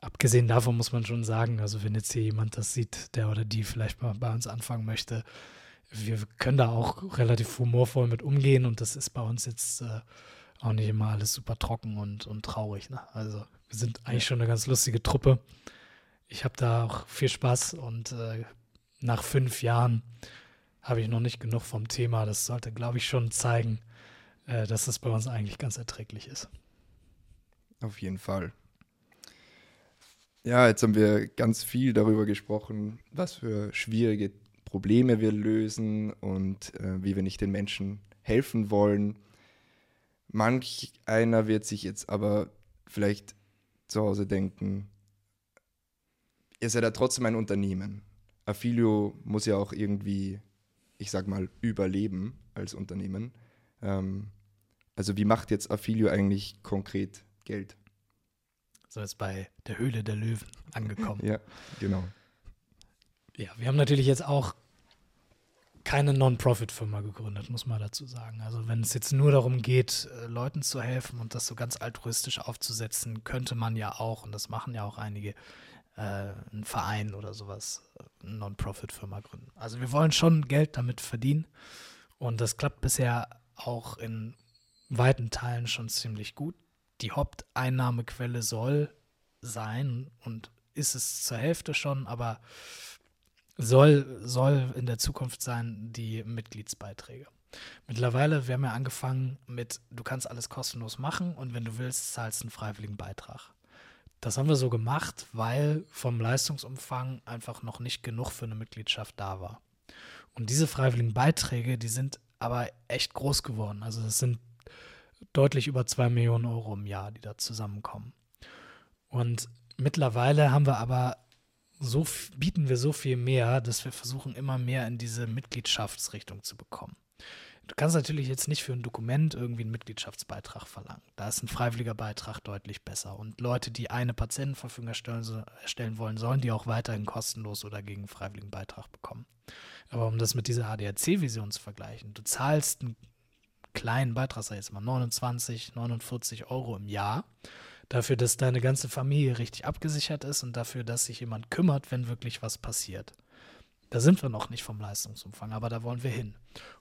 Abgesehen davon muss man schon sagen, also wenn jetzt hier jemand das sieht, der oder die vielleicht mal bei uns anfangen möchte, wir können da auch relativ humorvoll mit umgehen und das ist bei uns jetzt äh, auch nicht immer alles super trocken und, und traurig. Ne? Also wir sind eigentlich schon eine ganz lustige Truppe. Ich habe da auch viel Spaß und äh, nach fünf Jahren habe ich noch nicht genug vom Thema. Das sollte, glaube ich, schon zeigen, äh, dass es bei uns eigentlich ganz erträglich ist. Auf jeden Fall. Ja, jetzt haben wir ganz viel darüber gesprochen, was für schwierige Probleme wir lösen und äh, wie wir nicht den Menschen helfen wollen. Manch einer wird sich jetzt aber vielleicht zu Hause denken, ihr seid ja trotzdem ein Unternehmen. Affilio muss ja auch irgendwie ich sag mal, überleben als Unternehmen. Ähm, also wie macht jetzt Affilio eigentlich konkret Geld? So jetzt bei der Höhle der Löwen angekommen. ja, genau. Ja, wir haben natürlich jetzt auch keine Non-Profit-Firma gegründet, muss man dazu sagen. Also wenn es jetzt nur darum geht, äh, Leuten zu helfen und das so ganz altruistisch aufzusetzen, könnte man ja auch, und das machen ja auch einige, äh, einen Verein oder sowas, eine Non-Profit-Firma gründen. Also wir wollen schon Geld damit verdienen und das klappt bisher auch in weiten Teilen schon ziemlich gut. Die Haupteinnahmequelle soll sein und ist es zur Hälfte schon, aber soll, soll in der Zukunft sein die Mitgliedsbeiträge. Mittlerweile, wir haben ja angefangen mit, du kannst alles kostenlos machen und wenn du willst, zahlst einen freiwilligen Beitrag. Das haben wir so gemacht, weil vom Leistungsumfang einfach noch nicht genug für eine Mitgliedschaft da war. Und diese freiwilligen Beiträge, die sind aber echt groß geworden. Also es sind deutlich über zwei Millionen Euro im Jahr, die da zusammenkommen. Und mittlerweile haben wir aber so bieten wir so viel mehr, dass wir versuchen immer mehr in diese Mitgliedschaftsrichtung zu bekommen. Du kannst natürlich jetzt nicht für ein Dokument irgendwie einen Mitgliedschaftsbeitrag verlangen. Da ist ein freiwilliger Beitrag deutlich besser. Und Leute, die eine Patientenverfügung erstellen, erstellen wollen, sollen die auch weiterhin kostenlos oder gegen einen freiwilligen Beitrag bekommen. Aber um das mit dieser ADAC-Vision zu vergleichen, du zahlst einen kleinen Beitrag, ich jetzt mal 29, 49 Euro im Jahr, dafür, dass deine ganze Familie richtig abgesichert ist und dafür, dass sich jemand kümmert, wenn wirklich was passiert. Da sind wir noch nicht vom Leistungsumfang, aber da wollen wir hin.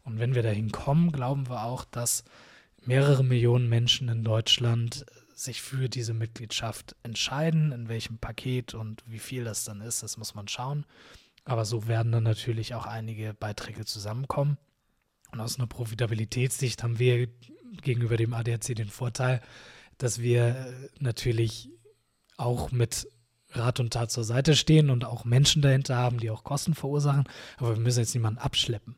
Und wenn wir dahin kommen, glauben wir auch, dass mehrere Millionen Menschen in Deutschland sich für diese Mitgliedschaft entscheiden, in welchem Paket und wie viel das dann ist, das muss man schauen. Aber so werden dann natürlich auch einige Beiträge zusammenkommen. Und aus einer Profitabilitätssicht haben wir gegenüber dem ADAC den Vorteil, dass wir natürlich auch mit Rat und Tat zur Seite stehen und auch Menschen dahinter haben, die auch Kosten verursachen. Aber wir müssen jetzt niemanden abschleppen.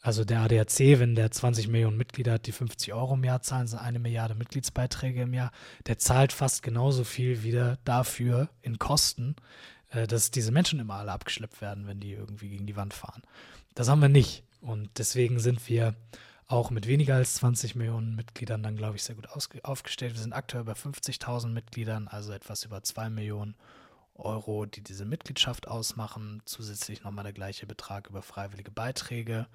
Also der ADAC, wenn der 20 Millionen Mitglieder hat, die 50 Euro im Jahr zahlen, sind eine Milliarde Mitgliedsbeiträge im Jahr, der zahlt fast genauso viel wieder dafür in Kosten, äh, dass diese Menschen immer alle abgeschleppt werden, wenn die irgendwie gegen die Wand fahren. Das haben wir nicht. Und deswegen sind wir auch mit weniger als 20 Millionen Mitgliedern dann, glaube ich, sehr gut aufgestellt. Wir sind aktuell bei 50.000 Mitgliedern, also etwas über 2 Millionen Euro, die diese Mitgliedschaft ausmachen. Zusätzlich nochmal der gleiche Betrag über freiwillige Beiträge.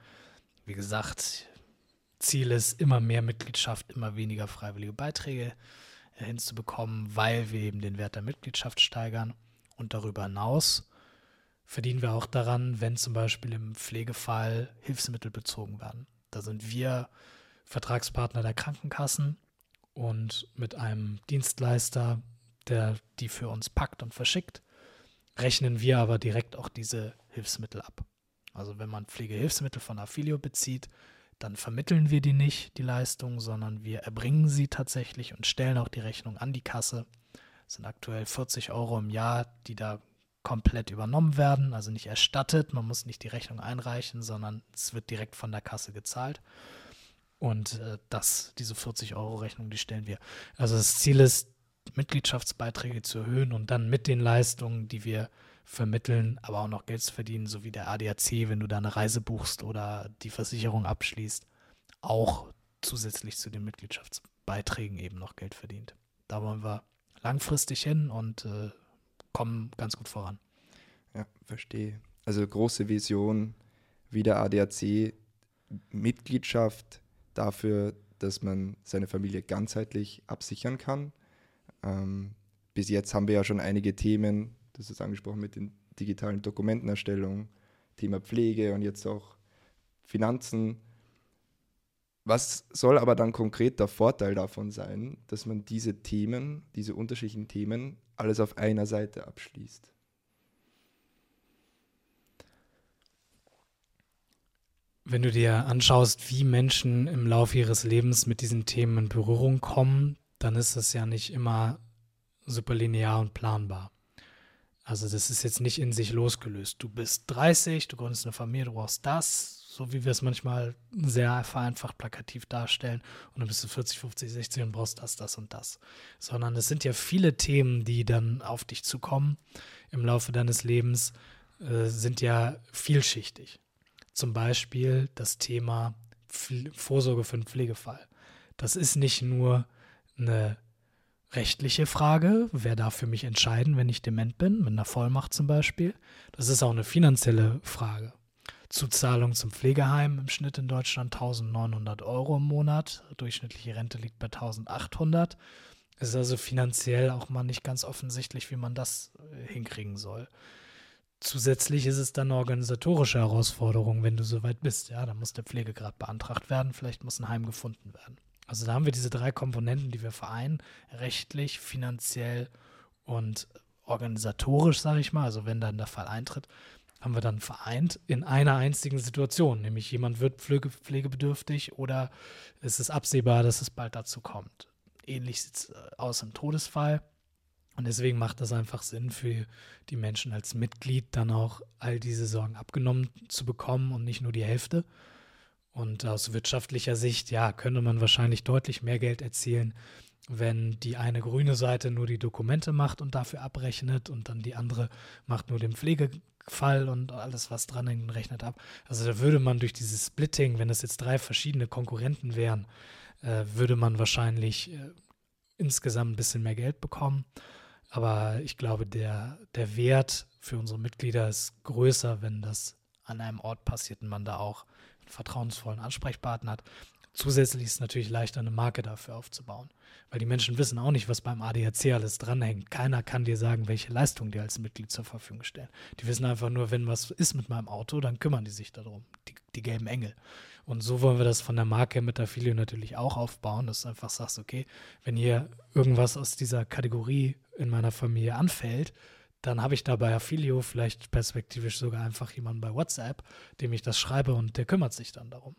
Wie gesagt, Ziel ist immer mehr Mitgliedschaft, immer weniger freiwillige Beiträge hinzubekommen, weil wir eben den Wert der Mitgliedschaft steigern. Und darüber hinaus verdienen wir auch daran, wenn zum Beispiel im Pflegefall Hilfsmittel bezogen werden. Da sind wir Vertragspartner der Krankenkassen und mit einem Dienstleister, der die für uns packt und verschickt, rechnen wir aber direkt auch diese Hilfsmittel ab. Also wenn man Pflegehilfsmittel von Affilio bezieht, dann vermitteln wir die nicht, die Leistung, sondern wir erbringen sie tatsächlich und stellen auch die Rechnung an die Kasse. Das sind aktuell 40 Euro im Jahr, die da komplett übernommen werden, also nicht erstattet. Man muss nicht die Rechnung einreichen, sondern es wird direkt von der Kasse gezahlt. Und äh, das, diese 40-Euro-Rechnung, die stellen wir. Also das Ziel ist, Mitgliedschaftsbeiträge zu erhöhen und dann mit den Leistungen, die wir vermitteln, aber auch noch Geld zu verdienen, so wie der ADAC, wenn du da eine Reise buchst oder die Versicherung abschließt, auch zusätzlich zu den Mitgliedschaftsbeiträgen eben noch Geld verdient. Da wollen wir langfristig hin und äh, kommen ganz gut voran. Ja, verstehe. Also große Vision, wie der ADAC, Mitgliedschaft dafür, dass man seine Familie ganzheitlich absichern kann. Ähm, bis jetzt haben wir ja schon einige Themen, das ist angesprochen mit den digitalen Dokumentenerstellung, Thema Pflege und jetzt auch Finanzen. Was soll aber dann konkret der Vorteil davon sein, dass man diese Themen, diese unterschiedlichen Themen, alles auf einer Seite abschließt? Wenn du dir anschaust, wie Menschen im Laufe ihres Lebens mit diesen Themen in Berührung kommen, dann ist das ja nicht immer super linear und planbar. Also das ist jetzt nicht in sich losgelöst. Du bist 30, du gründest eine Familie, du brauchst das, so wie wir es manchmal sehr vereinfacht plakativ darstellen. Und dann bist du 40, 50, 60 und brauchst das, das und das. Sondern es sind ja viele Themen, die dann auf dich zukommen im Laufe deines Lebens, äh, sind ja vielschichtig. Zum Beispiel das Thema Vorsorge für einen Pflegefall. Das ist nicht nur eine rechtliche Frage, wer darf für mich entscheiden, wenn ich dement bin, mit einer Vollmacht zum Beispiel. Das ist auch eine finanzielle Frage. Zuzahlung zum Pflegeheim im Schnitt in Deutschland 1900 Euro im Monat. Durchschnittliche Rente liegt bei 1800. Es ist also finanziell auch mal nicht ganz offensichtlich, wie man das äh, hinkriegen soll. Zusätzlich ist es dann eine organisatorische Herausforderung, wenn du soweit bist. Ja, da muss der Pflegegrad beantragt werden, vielleicht muss ein Heim gefunden werden. Also da haben wir diese drei Komponenten, die wir vereinen, rechtlich, finanziell und organisatorisch, sage ich mal. Also wenn dann der Fall eintritt, haben wir dann vereint in einer einzigen Situation, nämlich jemand wird pflege, pflegebedürftig oder es ist absehbar, dass es bald dazu kommt. Ähnlich sieht es äh, aus im Todesfall. Und deswegen macht das einfach Sinn für die Menschen als Mitglied dann auch all diese Sorgen abgenommen zu bekommen und nicht nur die Hälfte. Und aus wirtschaftlicher Sicht, ja, könnte man wahrscheinlich deutlich mehr Geld erzielen, wenn die eine grüne Seite nur die Dokumente macht und dafür abrechnet und dann die andere macht nur den Pflegefall und alles, was dran hängt, rechnet ab. Also da würde man durch dieses Splitting, wenn es jetzt drei verschiedene Konkurrenten wären, äh, würde man wahrscheinlich äh, insgesamt ein bisschen mehr Geld bekommen. Aber ich glaube, der, der Wert für unsere Mitglieder ist größer, wenn das an einem Ort passiert und man da auch vertrauensvollen Ansprechpartner hat. Zusätzlich ist es natürlich leichter, eine Marke dafür aufzubauen, weil die Menschen wissen auch nicht, was beim ADAC alles dranhängt. Keiner kann dir sagen, welche Leistungen die als Mitglied zur Verfügung stellen. Die wissen einfach nur, wenn was ist mit meinem Auto, dann kümmern die sich darum, die, die gelben Engel. Und so wollen wir das von der Marke mit der Filio natürlich auch aufbauen, dass du einfach sagst, okay, wenn hier irgendwas aus dieser Kategorie in meiner Familie anfällt, dann habe ich da bei Affilio vielleicht perspektivisch sogar einfach jemanden bei WhatsApp, dem ich das schreibe und der kümmert sich dann darum.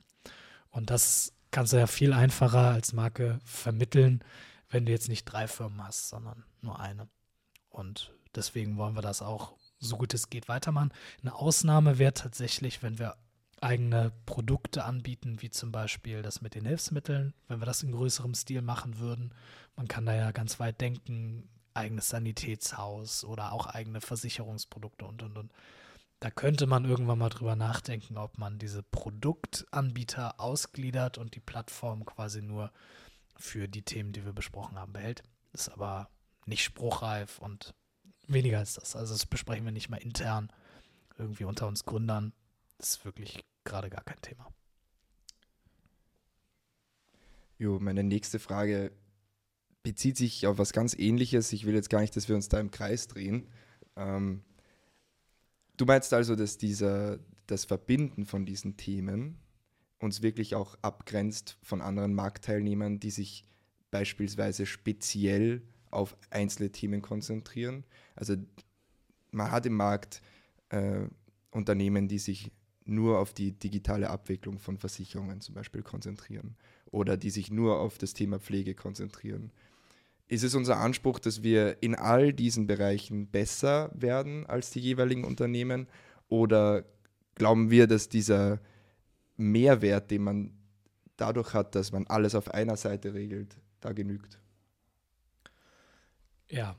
Und das kannst du ja viel einfacher als Marke vermitteln, wenn du jetzt nicht drei Firmen hast, sondern nur eine. Und deswegen wollen wir das auch so gut es geht weitermachen. Eine Ausnahme wäre tatsächlich, wenn wir eigene Produkte anbieten, wie zum Beispiel das mit den Hilfsmitteln, wenn wir das in größerem Stil machen würden. Man kann da ja ganz weit denken, eigenes Sanitätshaus oder auch eigene Versicherungsprodukte und und und. Da könnte man irgendwann mal drüber nachdenken, ob man diese Produktanbieter ausgliedert und die Plattform quasi nur für die Themen, die wir besprochen haben, behält. Ist aber nicht spruchreif und weniger als das. Also das besprechen wir nicht mal intern irgendwie unter uns Gründern. Das ist wirklich gerade gar kein Thema. Jo, meine nächste Frage bezieht sich auf was ganz Ähnliches. Ich will jetzt gar nicht, dass wir uns da im Kreis drehen. Ähm, du meinst also, dass dieser, das Verbinden von diesen Themen uns wirklich auch abgrenzt von anderen Marktteilnehmern, die sich beispielsweise speziell auf einzelne Themen konzentrieren. Also man hat im Markt äh, Unternehmen, die sich nur auf die digitale Abwicklung von Versicherungen zum Beispiel konzentrieren oder die sich nur auf das Thema Pflege konzentrieren ist es unser Anspruch, dass wir in all diesen Bereichen besser werden als die jeweiligen Unternehmen? Oder glauben wir, dass dieser Mehrwert, den man dadurch hat, dass man alles auf einer Seite regelt, da genügt? Ja,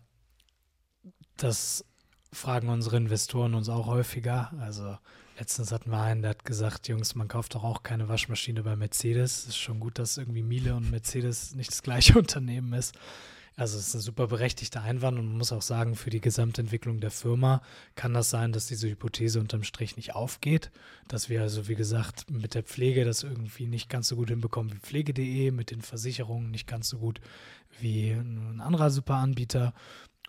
das fragen unsere Investoren uns auch häufiger. Also letztens hatten wir einen, der hat gesagt, Jungs, man kauft doch auch keine Waschmaschine bei Mercedes. Es ist schon gut, dass irgendwie Miele und Mercedes nicht das gleiche Unternehmen ist. Also es ist ein super berechtigter Einwand und man muss auch sagen, für die Gesamtentwicklung der Firma kann das sein, dass diese Hypothese unterm Strich nicht aufgeht. Dass wir also, wie gesagt, mit der Pflege das irgendwie nicht ganz so gut hinbekommen wie pflege.de, mit den Versicherungen nicht ganz so gut wie ein anderer super Anbieter.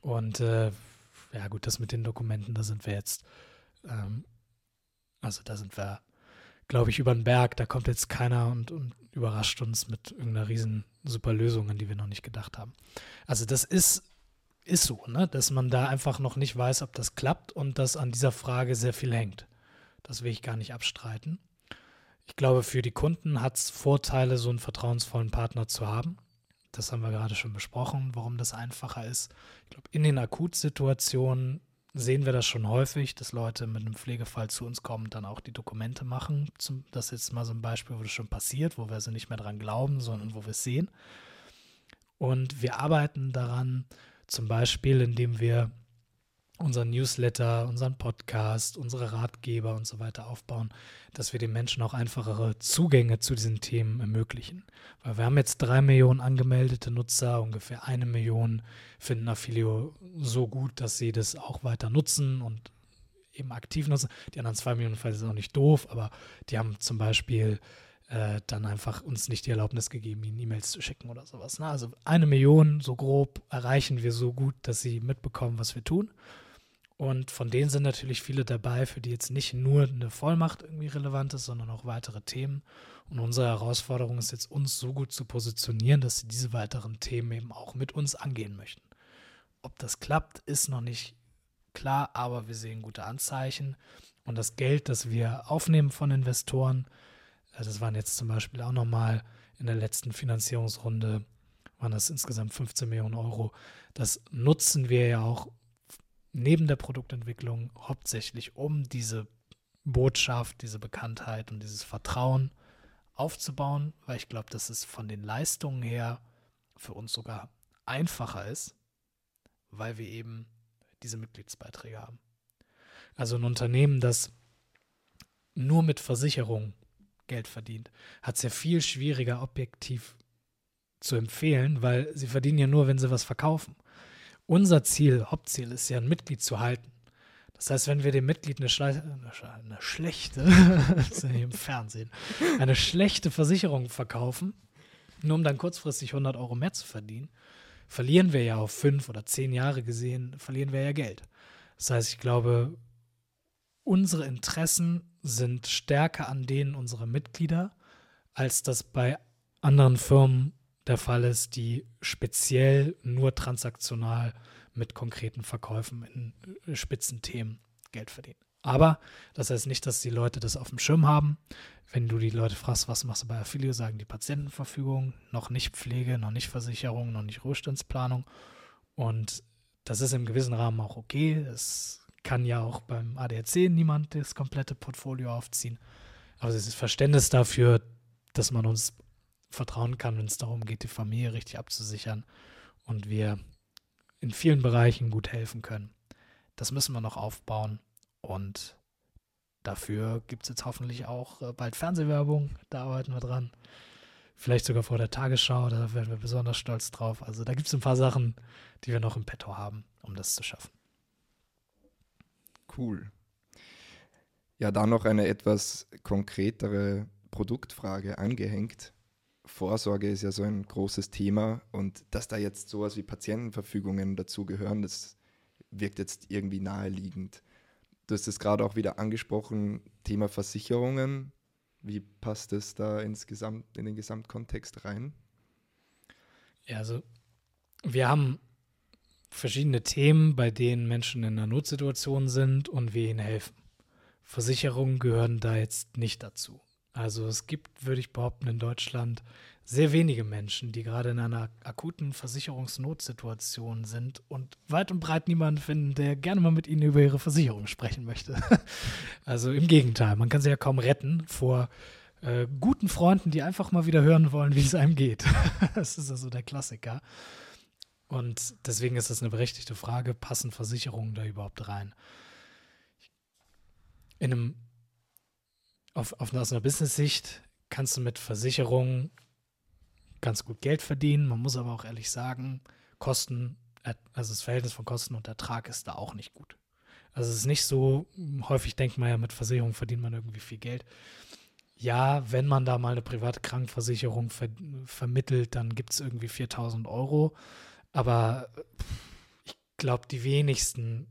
Und äh, ja gut, das mit den Dokumenten, da sind wir jetzt, ähm, also da sind wir, glaube ich, über den Berg. Da kommt jetzt keiner und, und überrascht uns mit irgendeiner riesen super Lösung, an die wir noch nicht gedacht haben. Also das ist, ist so, ne? dass man da einfach noch nicht weiß, ob das klappt und dass an dieser Frage sehr viel hängt. Das will ich gar nicht abstreiten. Ich glaube, für die Kunden hat es Vorteile, so einen vertrauensvollen Partner zu haben. Das haben wir gerade schon besprochen, warum das einfacher ist. Ich glaube, in den Akutsituationen sehen wir das schon häufig, dass Leute mit einem Pflegefall zu uns kommen und dann auch die Dokumente machen. Das ist jetzt mal so ein Beispiel, wo das schon passiert, wo wir also nicht mehr dran glauben, sondern wo wir es sehen. Und wir arbeiten daran, zum Beispiel, indem wir unseren Newsletter, unseren Podcast, unsere Ratgeber und so weiter aufbauen, dass wir den Menschen auch einfachere Zugänge zu diesen Themen ermöglichen. Weil wir haben jetzt drei Millionen angemeldete Nutzer, ungefähr eine Million finden Affilio so gut, dass sie das auch weiter nutzen und eben aktiv nutzen. Die anderen zwei Millionen Fälle sind auch nicht doof, aber die haben zum Beispiel äh, dann einfach uns nicht die Erlaubnis gegeben, ihnen E-Mails zu schicken oder sowas. Ne? Also eine Million, so grob, erreichen wir so gut, dass sie mitbekommen, was wir tun. Und von denen sind natürlich viele dabei, für die jetzt nicht nur eine Vollmacht irgendwie relevant ist, sondern auch weitere Themen. Und unsere Herausforderung ist jetzt, uns so gut zu positionieren, dass sie diese weiteren Themen eben auch mit uns angehen möchten. Ob das klappt, ist noch nicht klar, aber wir sehen gute Anzeichen. Und das Geld, das wir aufnehmen von Investoren, äh, das waren jetzt zum Beispiel auch nochmal in der letzten Finanzierungsrunde, waren das insgesamt 15 Millionen Euro. Das nutzen wir ja auch neben der Produktentwicklung hauptsächlich, um diese Botschaft, diese Bekanntheit und dieses Vertrauen aufzubauen, weil ich glaube, dass es von den Leistungen her für uns sogar einfacher ist, weil wir eben diese Mitgliedsbeiträge haben. Also ein Unternehmen, das nur mit Versicherung Geld verdient, hat es ja viel schwieriger objektiv zu empfehlen, weil sie verdienen ja nur, wenn sie was verkaufen unser Ziel, Hauptziel ist ja, ein Mitglied zu halten. Das heißt, wenn wir dem Mitglied eine, Schle eine schlechte, im Fernsehen, eine schlechte Versicherung verkaufen, nur um dann kurzfristig 100 Euro mehr zu verdienen, verlieren wir ja auf fünf oder zehn Jahre gesehen, verlieren wir ja Geld. Das heißt, ich glaube, unsere Interessen sind stärker an denen unserer Mitglieder, als das bei anderen Firmen der Fall ist, die speziell nur transaktional mit konkreten Verkäufen in äh, Spitzenthemen Geld verdienen. Aber das heißt nicht, dass die Leute das auf dem Schirm haben. Wenn du die Leute fragst, was machst du bei Affilio, sagen die Patientenverfügung, noch nicht Pflege, noch nicht Versicherung, noch nicht Ruhestandsplanung. Und das ist im gewissen Rahmen auch okay. Es kann ja auch beim ADAC niemand das komplette Portfolio aufziehen. Aber es ist Verständnis dafür, dass man uns vertrauen kann, wenn es darum geht, die Familie richtig abzusichern und wir in vielen Bereichen gut helfen können. Das müssen wir noch aufbauen und dafür gibt es jetzt hoffentlich auch äh, bald Fernsehwerbung, da arbeiten wir dran. Vielleicht sogar vor der Tagesschau, da werden wir besonders stolz drauf. Also da gibt es ein paar Sachen, die wir noch im Petto haben, um das zu schaffen. Cool. Ja, da noch eine etwas konkretere Produktfrage angehängt. Vorsorge ist ja so ein großes Thema und dass da jetzt sowas wie Patientenverfügungen dazugehören, das wirkt jetzt irgendwie naheliegend. Du hast es gerade auch wieder angesprochen, Thema Versicherungen. Wie passt es da insgesamt in den Gesamtkontext rein? Ja, also wir haben verschiedene Themen, bei denen Menschen in einer Notsituation sind und wir ihnen helfen. Versicherungen gehören da jetzt nicht dazu. Also es gibt, würde ich behaupten, in Deutschland sehr wenige Menschen, die gerade in einer akuten Versicherungsnotsituation sind und weit und breit niemanden finden, der gerne mal mit ihnen über ihre Versicherung sprechen möchte. also im Gegenteil, man kann sie ja kaum retten vor äh, guten Freunden, die einfach mal wieder hören wollen, wie es einem geht. das ist also der Klassiker. Und deswegen ist das eine berechtigte Frage, passen Versicherungen da überhaupt rein? In einem, auf, auf, aus einer Business-Sicht kannst du mit Versicherungen ganz gut Geld verdienen. Man muss aber auch ehrlich sagen, Kosten, also das Verhältnis von Kosten und Ertrag ist da auch nicht gut. Also es ist nicht so, häufig denkt man ja, mit Versicherung verdient man irgendwie viel Geld. Ja, wenn man da mal eine private Krankenversicherung ver vermittelt, dann gibt es irgendwie 4000 Euro. Aber ich glaube, die wenigsten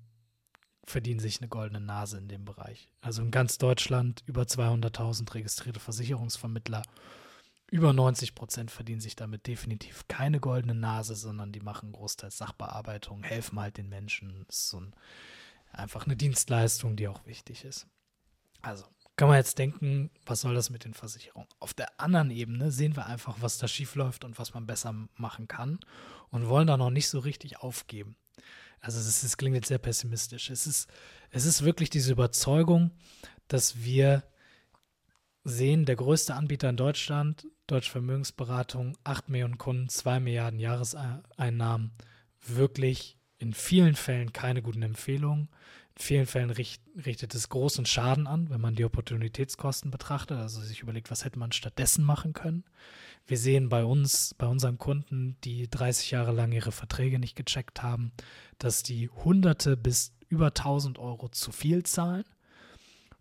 verdienen sich eine goldene Nase in dem Bereich. Also in ganz Deutschland über 200.000 registrierte Versicherungsvermittler über 90 Prozent verdienen sich damit definitiv keine goldene Nase, sondern die machen großteils Sachbearbeitung, helfen halt den Menschen. Das ist so ein, einfach eine Dienstleistung, die auch wichtig ist. Also kann man jetzt denken, was soll das mit den Versicherungen? Auf der anderen Ebene sehen wir einfach, was da schief läuft und was man besser machen kann und wollen da noch nicht so richtig aufgeben. Also es, es klingt jetzt sehr pessimistisch. Es ist, es ist wirklich diese Überzeugung, dass wir sehen, der größte Anbieter in Deutschland, Deutsche Vermögensberatung, 8 Millionen Kunden, 2 Milliarden Jahreseinnahmen, wirklich in vielen Fällen keine guten Empfehlungen. In vielen Fällen richt, richtet es großen Schaden an, wenn man die Opportunitätskosten betrachtet, also sich überlegt, was hätte man stattdessen machen können. Wir sehen bei uns, bei unseren Kunden, die 30 Jahre lang ihre Verträge nicht gecheckt haben, dass die Hunderte bis über 1000 Euro zu viel zahlen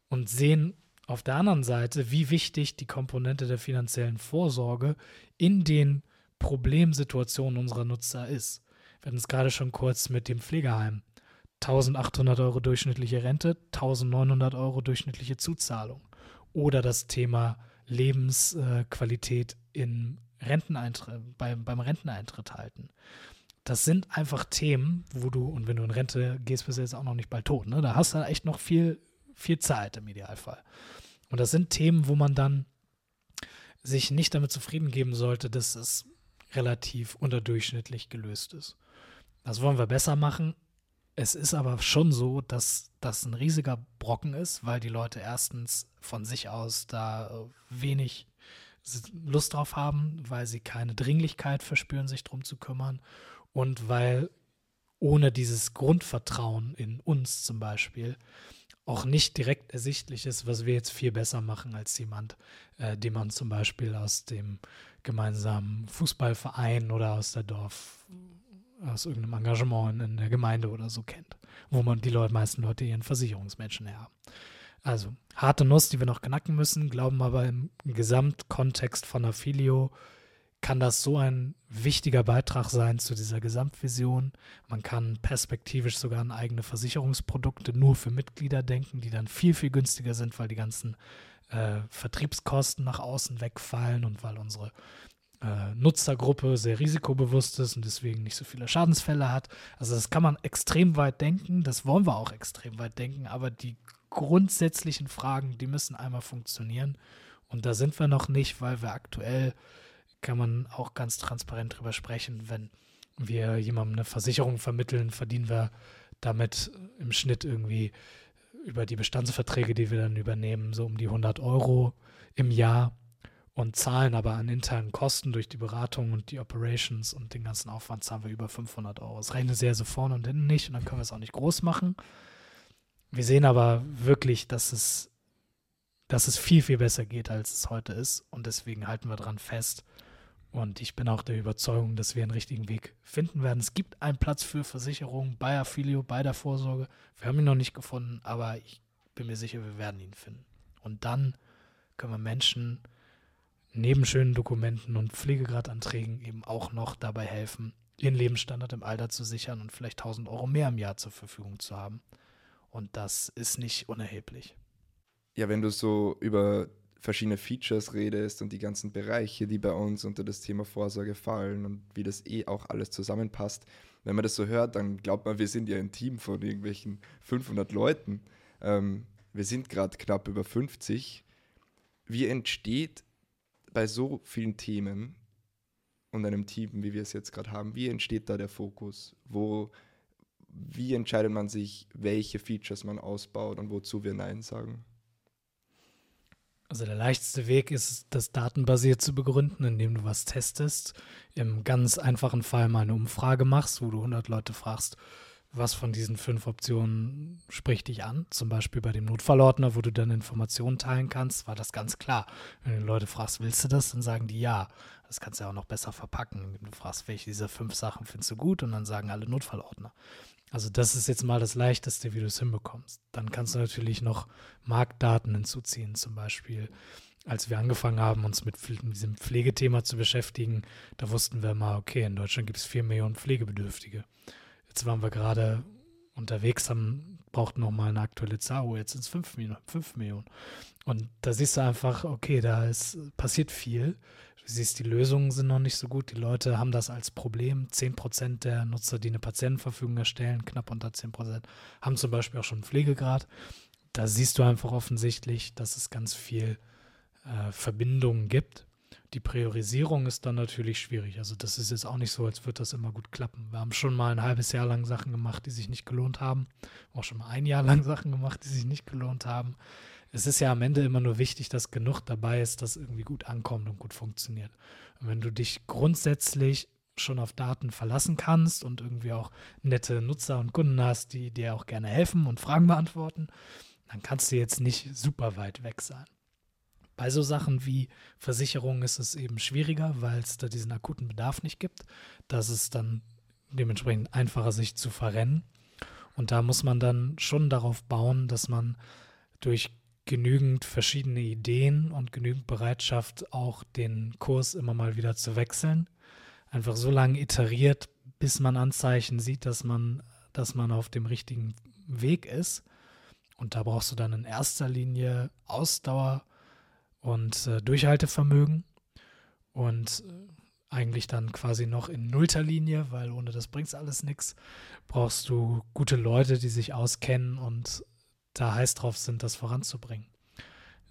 und sehen auf der anderen Seite, wie wichtig die Komponente der finanziellen Vorsorge in den Problemsituationen unserer Nutzer ist. Wir hatten es gerade schon kurz mit dem Pflegeheim. 1800 Euro durchschnittliche Rente, 1900 Euro durchschnittliche Zuzahlung. Oder das Thema Lebensqualität in Renteneintritt, beim, beim Renteneintritt halten. Das sind einfach Themen, wo du, und wenn du in Rente gehst, bist du jetzt auch noch nicht bald tot. Ne? Da hast du echt noch viel, viel Zeit im Idealfall. Und das sind Themen, wo man dann sich nicht damit zufrieden geben sollte, dass es relativ unterdurchschnittlich gelöst ist. Das wollen wir besser machen. Es ist aber schon so, dass das ein riesiger Brocken ist, weil die Leute erstens von sich aus da wenig Lust drauf haben, weil sie keine Dringlichkeit verspüren, sich darum zu kümmern und weil ohne dieses Grundvertrauen in uns zum Beispiel auch nicht direkt ersichtlich ist, was wir jetzt viel besser machen als jemand, äh, den man zum Beispiel aus dem gemeinsamen Fußballverein oder aus der Dorf, aus irgendeinem Engagement in der Gemeinde oder so kennt, wo man die Leute, meisten Leute ihren Versicherungsmenschen her haben. Also harte Nuss, die wir noch knacken müssen, glauben aber im Gesamtkontext von Affilio kann das so ein wichtiger Beitrag sein zu dieser Gesamtvision. Man kann perspektivisch sogar an eigene Versicherungsprodukte nur für Mitglieder denken, die dann viel, viel günstiger sind, weil die ganzen äh, Vertriebskosten nach außen wegfallen und weil unsere äh, Nutzergruppe sehr risikobewusst ist und deswegen nicht so viele Schadensfälle hat. Also das kann man extrem weit denken, das wollen wir auch extrem weit denken, aber die grundsätzlichen Fragen, die müssen einmal funktionieren. Und da sind wir noch nicht, weil wir aktuell kann man auch ganz transparent drüber sprechen. Wenn wir jemandem eine Versicherung vermitteln, verdienen wir damit im Schnitt irgendwie über die Bestandsverträge, die wir dann übernehmen, so um die 100 Euro im Jahr und zahlen aber an internen Kosten durch die Beratung und die Operations und den ganzen Aufwand zahlen wir über 500 Euro. Das rechnet sehr so vorne und hinten nicht und dann können wir es auch nicht groß machen. Wir sehen aber wirklich, dass es, dass es viel, viel besser geht, als es heute ist und deswegen halten wir dran fest und ich bin auch der Überzeugung, dass wir einen richtigen Weg finden werden. Es gibt einen Platz für Versicherungen bei Affilio, bei der Vorsorge. Wir haben ihn noch nicht gefunden, aber ich bin mir sicher, wir werden ihn finden. Und dann können wir Menschen neben schönen Dokumenten und Pflegegradanträgen eben auch noch dabei helfen, ihren Lebensstandard im Alter zu sichern und vielleicht 1000 Euro mehr im Jahr zur Verfügung zu haben. Und das ist nicht unerheblich. Ja, wenn du so über verschiedene Features redest und die ganzen Bereiche, die bei uns unter das Thema Vorsorge fallen und wie das eh auch alles zusammenpasst. Wenn man das so hört, dann glaubt man, wir sind ja ein Team von irgendwelchen 500 Leuten. Ähm, wir sind gerade knapp über 50. wie entsteht bei so vielen Themen und einem Team, wie wir es jetzt gerade haben, wie entsteht da der Fokus? Wo, wie entscheidet man sich, welche Features man ausbaut und wozu wir Nein sagen? Also der leichteste Weg ist, das datenbasiert zu begründen, indem du was testest. Im ganz einfachen Fall mal eine Umfrage machst, wo du 100 Leute fragst, was von diesen fünf Optionen spricht dich an. Zum Beispiel bei dem Notfallordner, wo du dann Informationen teilen kannst, war das ganz klar. Wenn du Leute fragst, willst du das, dann sagen die ja. Das kannst du ja auch noch besser verpacken, indem du fragst, welche dieser fünf Sachen findest du gut und dann sagen alle Notfallordner. Also das ist jetzt mal das Leichteste, wie du es hinbekommst. Dann kannst du natürlich noch Marktdaten hinzuziehen, zum Beispiel. Als wir angefangen haben, uns mit diesem Pflegethema zu beschäftigen, da wussten wir mal, okay, in Deutschland gibt es vier Millionen Pflegebedürftige. Jetzt waren wir gerade unterwegs, haben, noch mal eine aktuelle Zahl, oh, jetzt sind es fünf, fünf Millionen. Und da siehst du einfach, okay, da ist, passiert viel. Du siehst, die Lösungen sind noch nicht so gut. Die Leute haben das als Problem. 10% der Nutzer, die eine Patientenverfügung erstellen, knapp unter 10%, haben zum Beispiel auch schon einen Pflegegrad. Da siehst du einfach offensichtlich, dass es ganz viel äh, Verbindungen gibt. Die Priorisierung ist dann natürlich schwierig. Also das ist jetzt auch nicht so, als würde das immer gut klappen. Wir haben schon mal ein halbes Jahr lang Sachen gemacht, die sich nicht gelohnt haben. Auch schon mal ein Jahr lang Sachen gemacht, die sich nicht gelohnt haben es ist ja am Ende immer nur wichtig, dass genug dabei ist, dass irgendwie gut ankommt und gut funktioniert. Und wenn du dich grundsätzlich schon auf Daten verlassen kannst und irgendwie auch nette Nutzer und Kunden hast, die dir auch gerne helfen und Fragen beantworten, dann kannst du jetzt nicht super weit weg sein. Bei so Sachen wie Versicherungen ist es eben schwieriger, weil es da diesen akuten Bedarf nicht gibt. Das ist dann dementsprechend einfacher, sich zu verrennen. Und da muss man dann schon darauf bauen, dass man durch genügend verschiedene Ideen und genügend Bereitschaft, auch den Kurs immer mal wieder zu wechseln. Einfach so lange iteriert, bis man Anzeichen sieht, dass man, dass man auf dem richtigen Weg ist. Und da brauchst du dann in erster Linie Ausdauer und äh, Durchhaltevermögen und äh, eigentlich dann quasi noch in nullter Linie, weil ohne das bringt alles nichts, brauchst du gute Leute, die sich auskennen und da heiß drauf sind, das voranzubringen.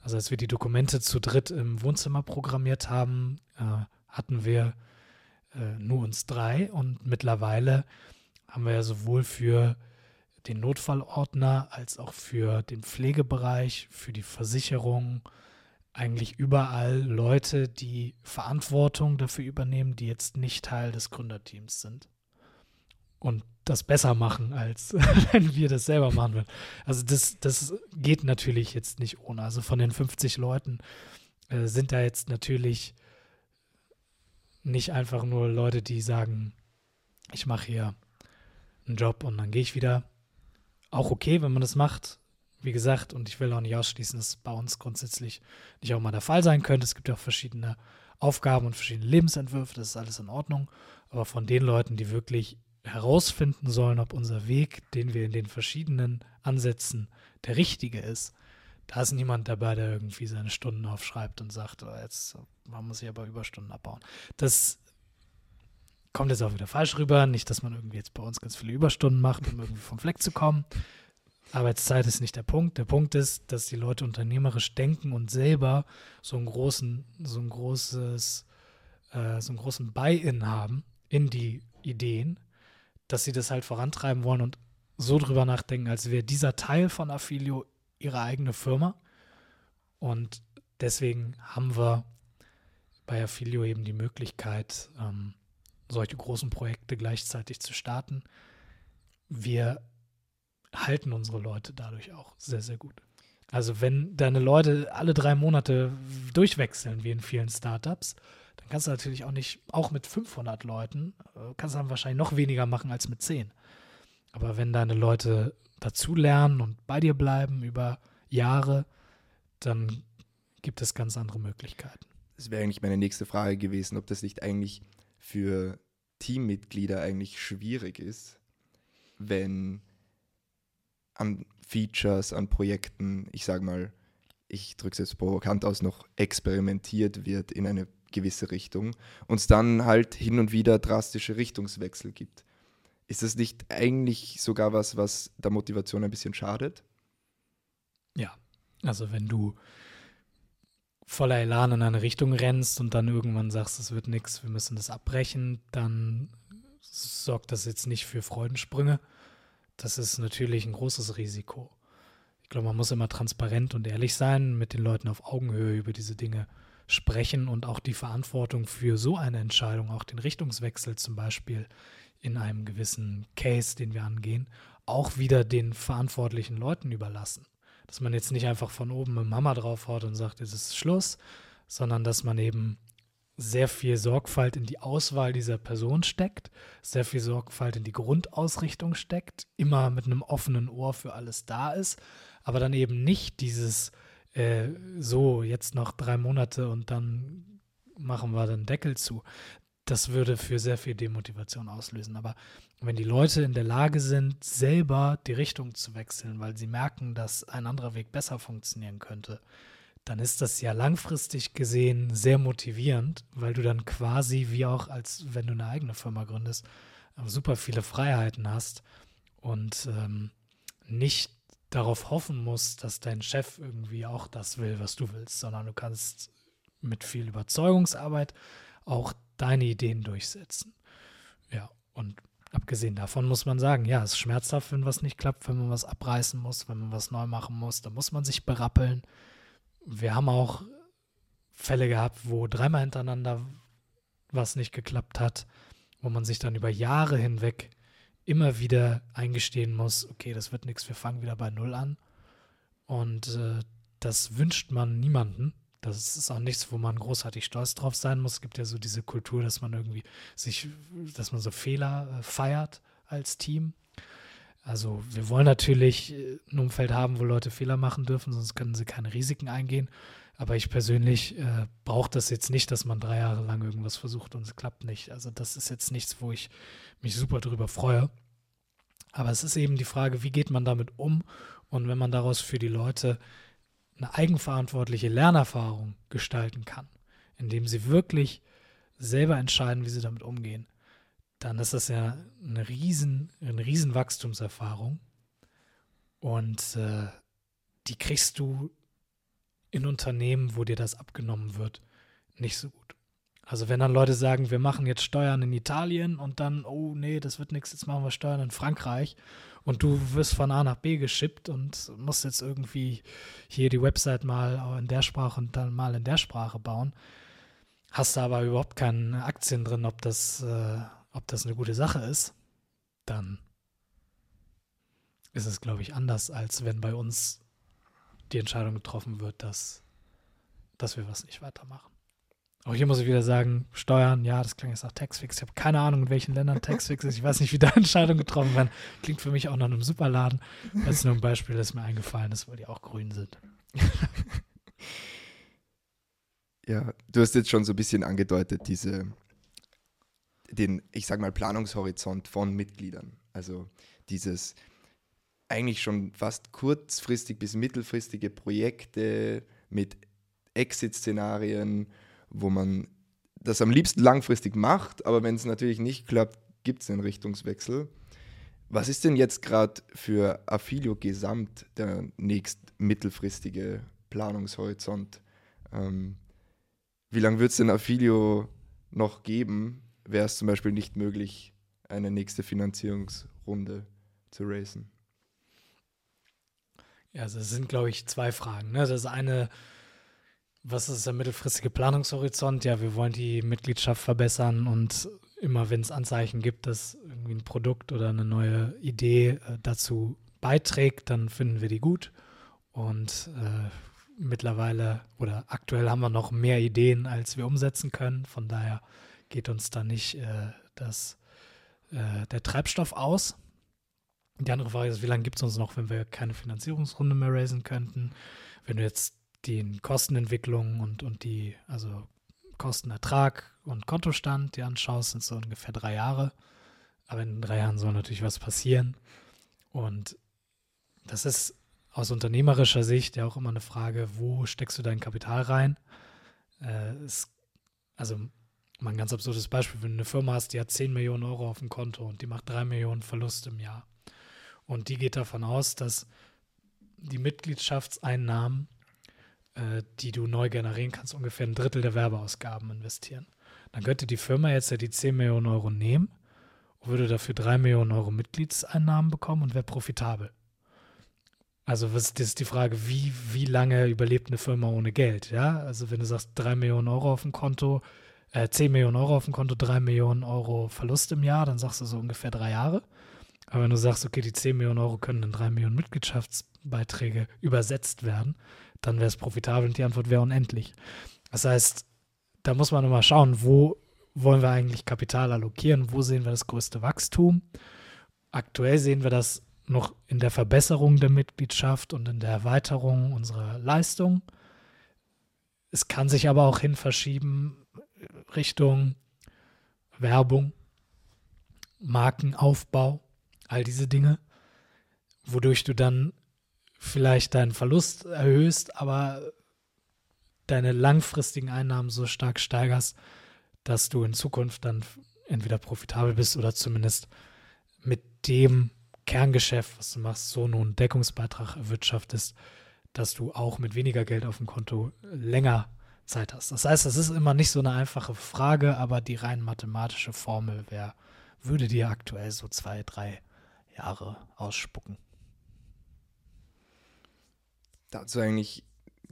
Also als wir die Dokumente zu dritt im Wohnzimmer programmiert haben, äh, hatten wir äh, nur uns drei und mittlerweile haben wir ja sowohl für den Notfallordner als auch für den Pflegebereich, für die Versicherung, eigentlich überall Leute, die Verantwortung dafür übernehmen, die jetzt nicht Teil des Gründerteams sind. Und das besser machen, als wenn wir das selber machen würden. Also das, das geht natürlich jetzt nicht ohne. Also von den 50 Leuten äh, sind da jetzt natürlich nicht einfach nur Leute, die sagen, ich mache hier einen Job und dann gehe ich wieder. Auch okay, wenn man das macht. Wie gesagt, und ich will auch nicht ausschließen, dass es bei uns grundsätzlich nicht auch mal der Fall sein könnte. Es gibt ja auch verschiedene Aufgaben und verschiedene Lebensentwürfe, das ist alles in Ordnung. Aber von den Leuten, die wirklich herausfinden sollen, ob unser Weg, den wir in den verschiedenen Ansätzen, der richtige ist. Da ist niemand dabei, der irgendwie seine Stunden aufschreibt und sagt, oh, jetzt man muss ich aber Überstunden abbauen. Das kommt jetzt auch wieder falsch rüber. Nicht, dass man irgendwie jetzt bei uns ganz viele Überstunden macht, um irgendwie vom Fleck zu kommen. Arbeitszeit ist nicht der Punkt. Der Punkt ist, dass die Leute unternehmerisch denken und selber so einen großen, so ein großes, äh, so einen großen Buy-in haben in die Ideen dass sie das halt vorantreiben wollen und so drüber nachdenken, als wäre dieser Teil von Affilio ihre eigene Firma. Und deswegen haben wir bei Affilio eben die Möglichkeit, ähm, solche großen Projekte gleichzeitig zu starten. Wir halten unsere Leute dadurch auch sehr, sehr gut. Also wenn deine Leute alle drei Monate durchwechseln, wie in vielen Startups, dann kannst du natürlich auch nicht, auch mit 500 Leuten, äh, kannst du dann wahrscheinlich noch weniger machen als mit 10. Aber wenn deine Leute dazulernen und bei dir bleiben über Jahre, dann gibt es ganz andere Möglichkeiten. Das wäre eigentlich meine nächste Frage gewesen, ob das nicht eigentlich für Teammitglieder eigentlich schwierig ist, wenn an Features, an Projekten, ich sage mal, ich drücke es jetzt provokant aus, noch experimentiert wird in eine gewisse Richtung und es dann halt hin und wieder drastische Richtungswechsel gibt. Ist das nicht eigentlich sogar was, was der Motivation ein bisschen schadet? Ja, also wenn du voller Elan in eine Richtung rennst und dann irgendwann sagst, es wird nichts, wir müssen das abbrechen, dann sorgt das jetzt nicht für Freudensprünge. Das ist natürlich ein großes Risiko. Ich glaube, man muss immer transparent und ehrlich sein, mit den Leuten auf Augenhöhe über diese Dinge sprechen und auch die Verantwortung für so eine Entscheidung, auch den Richtungswechsel zum Beispiel in einem gewissen Case, den wir angehen, auch wieder den verantwortlichen Leuten überlassen. Dass man jetzt nicht einfach von oben mit Mama draufhaut und sagt, es ist Schluss, sondern dass man eben sehr viel Sorgfalt in die Auswahl dieser Person steckt, sehr viel Sorgfalt in die Grundausrichtung steckt, immer mit einem offenen Ohr für alles da ist, aber dann eben nicht dieses äh, so jetzt noch drei Monate und dann machen wir den Deckel zu. Das würde für sehr viel Demotivation auslösen. Aber wenn die Leute in der Lage sind, selber die Richtung zu wechseln, weil sie merken, dass ein anderer Weg besser funktionieren könnte, dann ist das ja langfristig gesehen sehr motivierend, weil du dann quasi wie auch als wenn du eine eigene Firma gründest, super viele Freiheiten hast und ähm, nicht darauf hoffen musst, dass dein Chef irgendwie auch das will, was du willst, sondern du kannst mit viel Überzeugungsarbeit auch deine Ideen durchsetzen. Ja, und abgesehen davon muss man sagen, ja, es ist schmerzhaft, wenn was nicht klappt, wenn man was abreißen muss, wenn man was neu machen muss, da muss man sich berappeln wir haben auch Fälle gehabt, wo dreimal hintereinander was nicht geklappt hat, wo man sich dann über Jahre hinweg immer wieder eingestehen muss, okay, das wird nichts, wir fangen wieder bei Null an. Und äh, das wünscht man niemanden. Das ist auch nichts, wo man großartig stolz drauf sein muss. Es gibt ja so diese Kultur, dass man irgendwie sich, dass man so Fehler äh, feiert als Team. Also wir wollen natürlich äh, ein Umfeld haben, wo Leute Fehler machen dürfen, sonst können sie keine Risiken eingehen. Aber ich persönlich äh, brauche das jetzt nicht, dass man drei Jahre lang irgendwas versucht und es klappt nicht. Also das ist jetzt nichts, wo ich mich super drüber freue. Aber es ist eben die Frage, wie geht man damit um? Und wenn man daraus für die Leute eine eigenverantwortliche Lernerfahrung gestalten kann, indem sie wirklich selber entscheiden, wie sie damit umgehen, dann ist das ja eine riesen, eine riesen Wachstumserfahrung. Und äh, die kriegst du in Unternehmen, wo dir das abgenommen wird, nicht so gut. Also wenn dann Leute sagen, wir machen jetzt Steuern in Italien und dann, oh nee, das wird nichts, jetzt machen wir Steuern in Frankreich und du wirst von A nach B geschippt und musst jetzt irgendwie hier die Website mal in der Sprache und dann mal in der Sprache bauen, hast du aber überhaupt keine Aktien drin, ob das, äh, ob das eine gute Sache ist, dann ist es, glaube ich, anders, als wenn bei uns die Entscheidung getroffen wird, dass, dass wir was nicht weitermachen. Auch hier muss ich wieder sagen, Steuern, ja, das klingt jetzt nach Taxfix. Ich habe keine Ahnung, in welchen Ländern Taxfix ist. Ich weiß nicht, wie da Entscheidungen getroffen werden. Klingt für mich auch nach einem Superladen. Das ist nur ein Beispiel, das mir eingefallen ist, weil die auch grün sind. ja, du hast jetzt schon so ein bisschen angedeutet, diese den, ich sage mal, Planungshorizont von Mitgliedern. Also dieses eigentlich schon fast kurzfristig bis mittelfristige Projekte mit Exit-Szenarien, wo man das am liebsten langfristig macht, aber wenn es natürlich nicht klappt, gibt es einen Richtungswechsel. Was ist denn jetzt gerade für Affilio gesamt der nächst mittelfristige Planungshorizont? Ähm, wie lange wird es denn Affilio noch geben, wäre es zum Beispiel nicht möglich, eine nächste Finanzierungsrunde zu racen. Ja, also es sind, glaube ich, zwei Fragen. Ne? Das eine, was ist der mittelfristige Planungshorizont? Ja, wir wollen die Mitgliedschaft verbessern und immer, wenn es Anzeichen gibt, dass irgendwie ein Produkt oder eine neue Idee äh, dazu beiträgt, dann finden wir die gut. Und äh, mittlerweile oder aktuell haben wir noch mehr Ideen, als wir umsetzen können. Von daher geht uns da nicht äh, das, äh, der Treibstoff aus. Die andere Frage ist, wie lange gibt es uns noch, wenn wir keine Finanzierungsrunde mehr raisen könnten? Wenn du jetzt die Kostenentwicklung und, und die, also Kostenertrag und Kontostand dir anschaust, sind so ungefähr drei Jahre. Aber in drei Jahren soll natürlich was passieren. Und das ist aus unternehmerischer Sicht ja auch immer eine Frage, wo steckst du dein Kapital rein? Äh, es, also Mal ein ganz absurdes Beispiel, wenn du eine Firma hast, die hat 10 Millionen Euro auf dem Konto und die macht 3 Millionen Verlust im Jahr. Und die geht davon aus, dass die Mitgliedschaftseinnahmen äh, die du neu generieren kannst, ungefähr ein Drittel der Werbeausgaben investieren. Dann könnte die Firma jetzt ja die 10 Millionen Euro nehmen und würde dafür 3 Millionen Euro Mitgliedseinnahmen bekommen und wäre profitabel. Also was, das ist die Frage, wie, wie lange überlebt eine Firma ohne Geld? Ja, also wenn du sagst 3 Millionen Euro auf dem Konto, äh, 10 Millionen Euro auf dem Konto, 3 Millionen Euro Verlust im Jahr, dann sagst du so ungefähr drei Jahre. Aber wenn du sagst, okay, die 10 Millionen Euro können in 3 Millionen Mitgliedschaftsbeiträge übersetzt werden, dann wäre es profitabel und die Antwort wäre unendlich. Das heißt, da muss man immer schauen, wo wollen wir eigentlich Kapital allokieren, wo sehen wir das größte Wachstum. Aktuell sehen wir das noch in der Verbesserung der Mitgliedschaft und in der Erweiterung unserer Leistung. Es kann sich aber auch hin verschieben Richtung Werbung, Markenaufbau, all diese Dinge, wodurch du dann vielleicht deinen Verlust erhöhst, aber deine langfristigen Einnahmen so stark steigerst, dass du in Zukunft dann entweder profitabel bist oder zumindest mit dem Kerngeschäft, was du machst, so nun Deckungsbeitrag erwirtschaftest, dass du auch mit weniger Geld auf dem Konto länger Zeit hast. Das heißt, es ist immer nicht so eine einfache Frage, aber die rein mathematische Formel wär, würde dir aktuell so zwei, drei Jahre ausspucken. Dazu eigentlich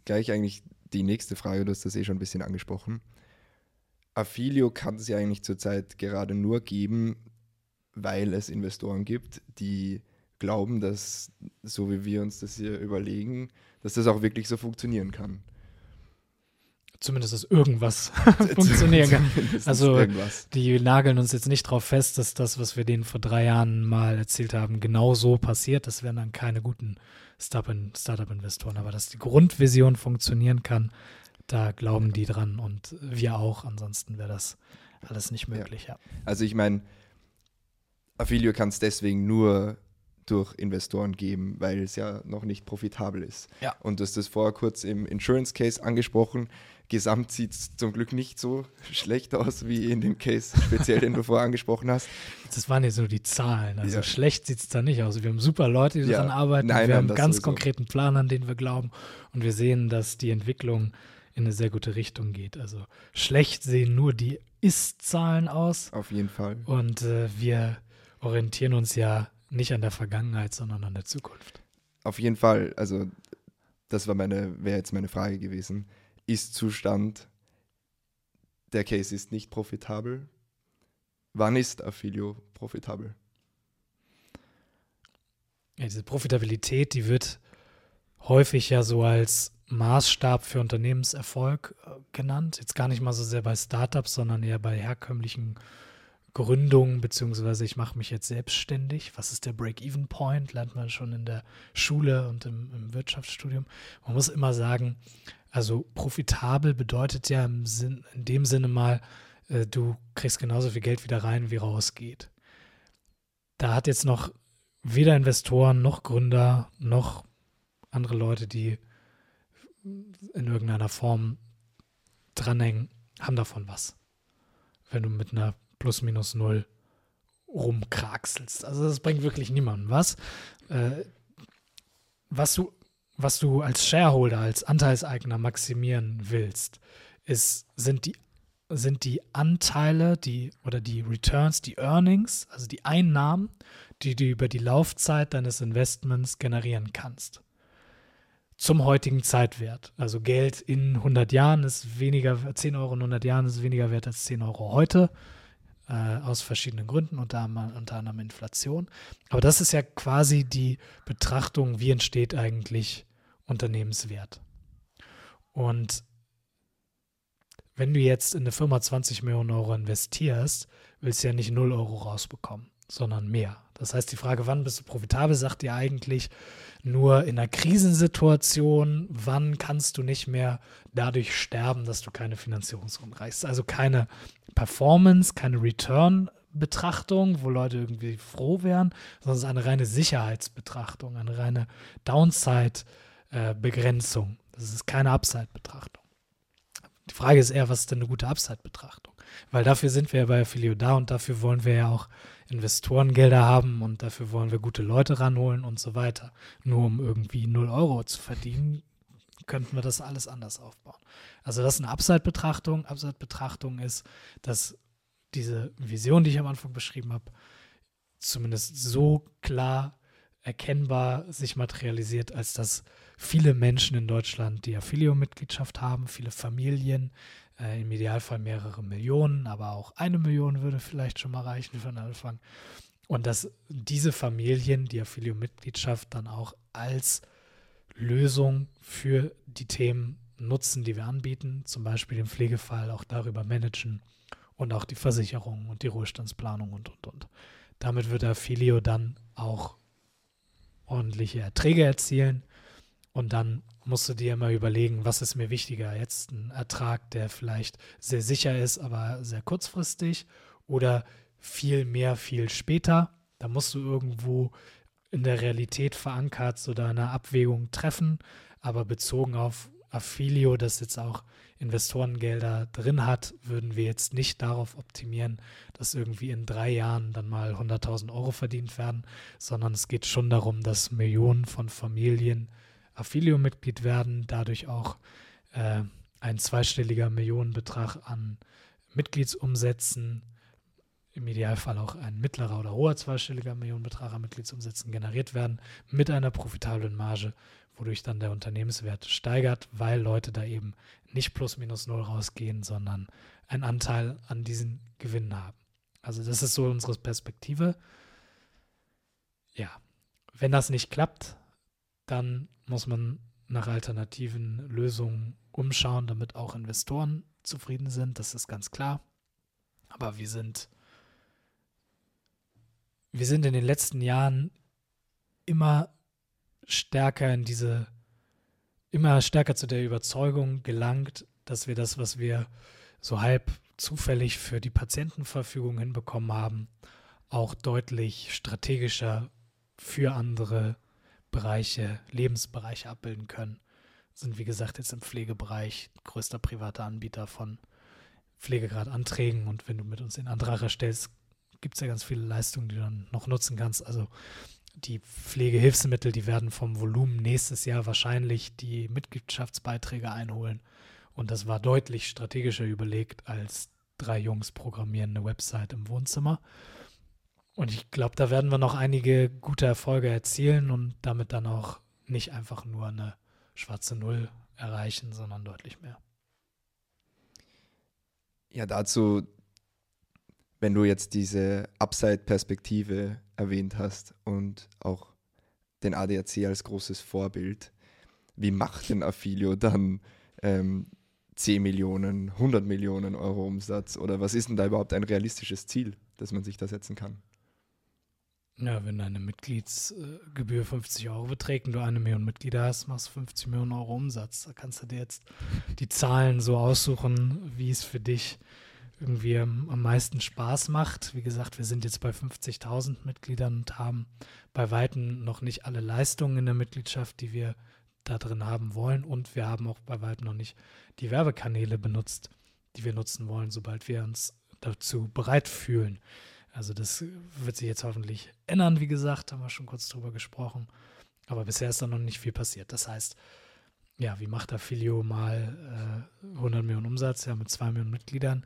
gleich eigentlich die nächste Frage, du hast das eh schon ein bisschen angesprochen. Affilio kann es ja eigentlich zurzeit gerade nur geben, weil es Investoren gibt, die glauben, dass, so wie wir uns das hier überlegen, dass das auch wirklich so funktionieren kann. Zumindest, dass irgendwas funktionieren kann. Also, irgendwas. die nageln uns jetzt nicht darauf fest, dass das, was wir denen vor drei Jahren mal erzählt haben, genau so passiert. Das wären dann keine guten Startup-Investoren. Aber dass die Grundvision funktionieren kann, da glauben die dran und wir auch. Ansonsten wäre das alles nicht möglich. Ja. ja. Also, ich meine, Affilio kann es deswegen nur durch Investoren geben, weil es ja noch nicht profitabel ist. Ja. Und du hast das vorher kurz im Insurance Case angesprochen. Gesamt sieht es zum Glück nicht so schlecht aus wie in dem Case, speziell den du vorher angesprochen hast. Das waren jetzt nur die Zahlen. Also ja. schlecht sieht es da nicht aus. Wir haben super Leute, die ja. daran arbeiten. Nein, wir haben einen ganz sowieso. konkreten Plan, an den wir glauben. Und wir sehen, dass die Entwicklung in eine sehr gute Richtung geht. Also schlecht sehen nur die Ist-Zahlen aus. Auf jeden Fall. Und äh, wir orientieren uns ja nicht an der Vergangenheit, sondern an der Zukunft. Auf jeden Fall. Also, das war meine, wäre jetzt meine Frage gewesen. Ist Zustand, der Case ist nicht profitabel? Wann ist Affilio profitabel? Ja, diese Profitabilität, die wird häufig ja so als Maßstab für Unternehmenserfolg äh, genannt. Jetzt gar nicht mal so sehr bei Startups, sondern eher bei herkömmlichen Gründung, beziehungsweise ich mache mich jetzt selbstständig. Was ist der Break-Even-Point? Lernt man schon in der Schule und im, im, Wirtschaftsstudium. Man muss immer sagen, also profitabel bedeutet ja im Sinn, in dem Sinne mal, äh, du kriegst genauso viel Geld wieder rein, wie rausgeht. Da hat jetzt noch weder Investoren noch Gründer noch andere Leute, die in irgendeiner Form dranhängen, haben davon was. Wenn du mit einer plus minus null rumkraxelst. Also das bringt wirklich niemandem was. Äh, was du, was du als Shareholder, als Anteilseigner maximieren willst, ist, sind die sind die Anteile, die oder die Returns, die Earnings, also die Einnahmen, die du über die Laufzeit deines Investments generieren kannst. Zum heutigen Zeitwert. Also Geld in 100 Jahren ist weniger, 10 Euro in 100 Jahren ist weniger wert als 10 Euro heute äh, aus verschiedenen Gründen, unter, unter anderem Inflation. Aber das ist ja quasi die Betrachtung, wie entsteht eigentlich Unternehmenswert. Und wenn du jetzt in eine Firma 20 Millionen Euro investierst, willst du ja nicht 0 Euro rausbekommen, sondern mehr. Das heißt, die Frage, wann bist du profitabel, sagt dir eigentlich nur in einer Krisensituation, wann kannst du nicht mehr dadurch sterben, dass du keine Finanzierungsrunde reichst. Also keine Performance, keine Return-Betrachtung, wo Leute irgendwie froh wären, sondern es ist eine reine Sicherheitsbetrachtung, eine reine Downside-Begrenzung. Das ist keine Upside-Betrachtung. Die Frage ist eher, was ist denn eine gute Upside-Betrachtung? Weil dafür sind wir ja bei Affilio da und dafür wollen wir ja auch Investorengelder haben und dafür wollen wir gute Leute ranholen und so weiter. Nur um irgendwie 0 Euro zu verdienen, könnten wir das alles anders aufbauen. Also das ist eine Upside-Betrachtung. Upside-Betrachtung ist, dass diese Vision, die ich am Anfang beschrieben habe, zumindest so klar erkennbar sich materialisiert, als dass viele Menschen in Deutschland die Affilio-Mitgliedschaft haben, viele Familien, äh, im Idealfall mehrere Millionen, aber auch eine Million würde vielleicht schon mal reichen für den Anfang. Und dass diese Familien die Affilio-Mitgliedschaft dann auch als Lösung für die Themen nutzen, die wir anbieten, zum Beispiel den Pflegefall auch darüber managen und auch die Versicherung und die Ruhestandsplanung und, und, und. Damit wird Affilio dann auch ordentliche Erträge erzielen und dann musst du dir immer überlegen, was ist mir wichtiger, jetzt ein Ertrag, der vielleicht sehr sicher ist, aber sehr kurzfristig oder viel mehr, viel später. Da musst du irgendwo in der Realität verankert so deine Abwägung treffen, aber bezogen auf Affilio, das jetzt auch Investorengelder drin hat, würden wir jetzt nicht darauf optimieren, dass irgendwie in drei Jahren dann mal 100.000 Euro verdient werden, sondern es geht schon darum, dass Millionen von Familien Affilio-Mitglied werden, dadurch auch äh, ein zweistelliger Millionenbetrag an Mitgliedsumsätzen, im Idealfall auch ein mittlerer oder hoher zweistelliger Millionenbetrag an Mitgliedsumsätzen generiert werden, mit einer profitablen Marge, wodurch dann der Unternehmenswert steigert, weil Leute da eben nicht plus minus null rausgehen, sondern einen Anteil an diesen Gewinnen haben. Also das ist so unsere Perspektive. Ja, wenn das nicht klappt, dann muss man nach alternativen Lösungen umschauen, damit auch Investoren zufrieden sind. Das ist ganz klar. Aber wir sind, wir sind in den letzten Jahren immer stärker in diese, immer stärker zu der Überzeugung gelangt, dass wir das, was wir so halb zufällig für die Patientenverfügung hinbekommen haben, auch deutlich strategischer für andere Bereiche, Lebensbereiche abbilden können. Sind wie gesagt jetzt im Pflegebereich größter privater Anbieter von Pflegegrad-Anträgen und wenn du mit uns den Antrag erstellst, gibt es ja ganz viele Leistungen, die du dann noch nutzen kannst. Also die Pflegehilfsmittel, die werden vom Volumen nächstes Jahr wahrscheinlich die Mitgliedschaftsbeiträge einholen. Und das war deutlich strategischer überlegt, als drei Jungs programmieren eine Website im Wohnzimmer. Und ich glaube, da werden wir noch einige gute Erfolge erzielen und damit dann auch nicht einfach nur eine schwarze Null erreichen, sondern deutlich mehr. Ja, dazu, wenn du jetzt diese Upside-Perspektive erwähnt hast und auch den ADAC als großes Vorbild, wie macht denn Affilio dann ähm, 10 Millionen, 100 Millionen Euro Umsatz oder was ist denn da überhaupt ein realistisches Ziel, das man sich da setzen kann? Ja, wenn deine Mitgliedsgebühr 50 Euro beträgt und du eine Million Mitglieder hast, machst du 50 Millionen Euro Umsatz. Da kannst du dir jetzt die Zahlen so aussuchen, wie es für dich irgendwie am, meisten Spaß macht. Wie gesagt, wir sind jetzt bei 50.000 Mitgliedern und haben bei Weitem noch nicht alle Leistungen in der Mitgliedschaft, die wir da drin haben wollen. Und wir haben auch bei Weitem noch nicht die Werbekanäle benutzt, die wir nutzen wollen, sobald wir uns dazu bereit fühlen. Also das wird sich jetzt hoffentlich ändern, wie gesagt, haben wir schon kurz drüber gesprochen. Aber bisher ist da noch nicht viel passiert. Das heißt, ja, wie macht Affilio mal äh, 100 Millionen Umsatz, ja, mit zwei Millionen Mitgliedern?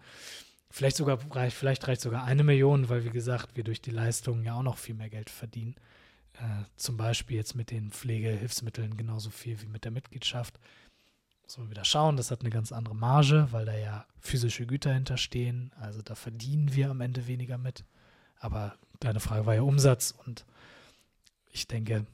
Vielleicht sogar reicht, vielleicht reicht sogar eine Million, weil wie gesagt, wir durch die Leistungen ja auch noch viel mehr Geld verdienen. Äh, zum Beispiel jetzt mit den Pflegehilfsmitteln genauso viel wie mit der Mitgliedschaft. Muss man wieder schauen, das hat eine ganz andere Marge, weil da ja physische Güter hinterstehen. Also da verdienen wir am Ende weniger mit. Aber deine Frage war ja Umsatz und ich denke,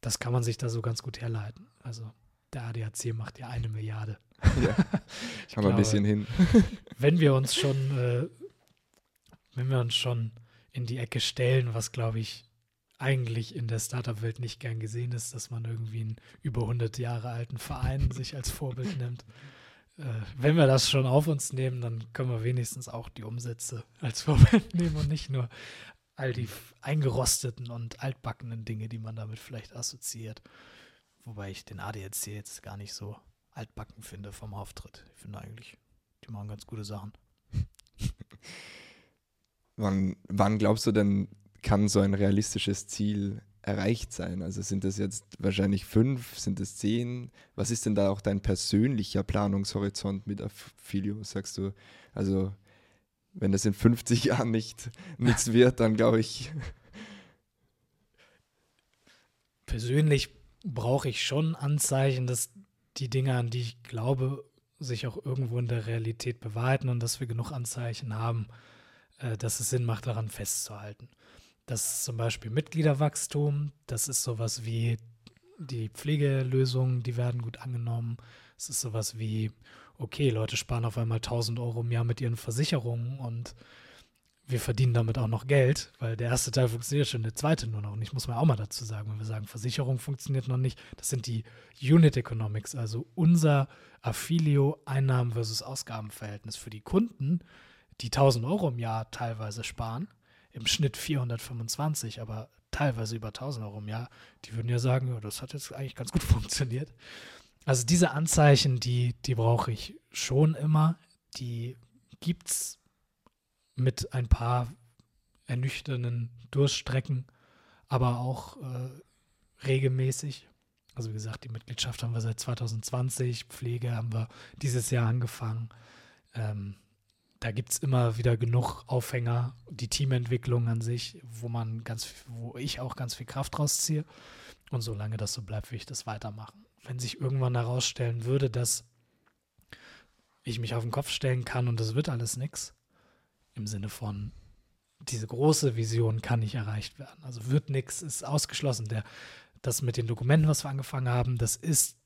das kann man sich da so ganz gut herleiten. Also der ADAC macht ja eine Milliarde. Ja, ich habe ein bisschen hin. wenn wir uns schon, äh, wenn wir uns schon in die Ecke stellen, was glaube ich eigentlich in der Startup-Welt nicht gern gesehen ist, dass man irgendwie einen über 100 Jahre alten Verein sich als Vorbild nimmt wenn wir das schon auf uns nehmen, dann können wir wenigstens auch die Umsätze als Vorbild nehmen und nicht nur all die eingerosteten und altbackenen Dinge, die man damit vielleicht assoziiert. Wobei ich den ADAC jetzt gar nicht so altbacken finde vom Auftritt. Ich finde eigentlich, die machen ganz gute Sachen. wann, wann glaubst du denn, kann so ein realistisches Ziel erreicht sein? Also sind das jetzt wahrscheinlich fünf, sind es zehn? Was ist denn da auch dein persönlicher Planungshorizont mit Affilio? Sagst du, also wenn das in 50 Jahren nicht nichts wird, dann glaube ich. Persönlich brauche ich schon Anzeichen, dass die Dinge, an die ich glaube, sich auch irgendwo in der Realität bewahrheiten und dass wir genug Anzeichen haben, äh, dass es Sinn macht, daran festzuhalten. Das ist zum Beispiel Mitgliederwachstum, das ist sowas wie die Pflegelösungen, die werden gut angenommen. Es ist sowas wie, okay, Leute sparen auf einmal 1000 Euro im Jahr mit ihren Versicherungen und wir verdienen damit auch noch Geld, weil der erste Teil funktioniert schon, der zweite nur noch nicht, muss man auch mal dazu sagen. Wenn wir sagen, Versicherung funktioniert noch nicht, das sind die Unit Economics, also unser Affilio Einnahmen versus Ausgabenverhältnis für die Kunden, die 1000 Euro im Jahr teilweise sparen, im Schnitt 425, aber teilweise über 1000 Euro im Jahr, die würden ja sagen, das hat jetzt eigentlich ganz gut funktioniert. Also diese Anzeichen, die, die brauche ich schon immer. Die gibt es mit ein paar ernüchternden Durststrecken, aber auch äh, regelmäßig. Also wie gesagt, die Mitgliedschaft haben wir seit 2020, Pflege haben wir dieses Jahr angefangen. Ähm, da gibt es immer wieder genug Aufhänger, die Teamentwicklung an sich, wo man ganz, wo ich auch ganz viel Kraft rausziehe. Und solange das so bleibt, will ich das weitermachen. Wenn sich irgendwann herausstellen würde, dass ich mich auf den Kopf stellen kann und das wird alles nichts, im Sinne von, diese große Vision kann nicht erreicht werden. Also wird nichts, ist ausgeschlossen. Der, das mit den Dokumenten, was wir angefangen haben, das ist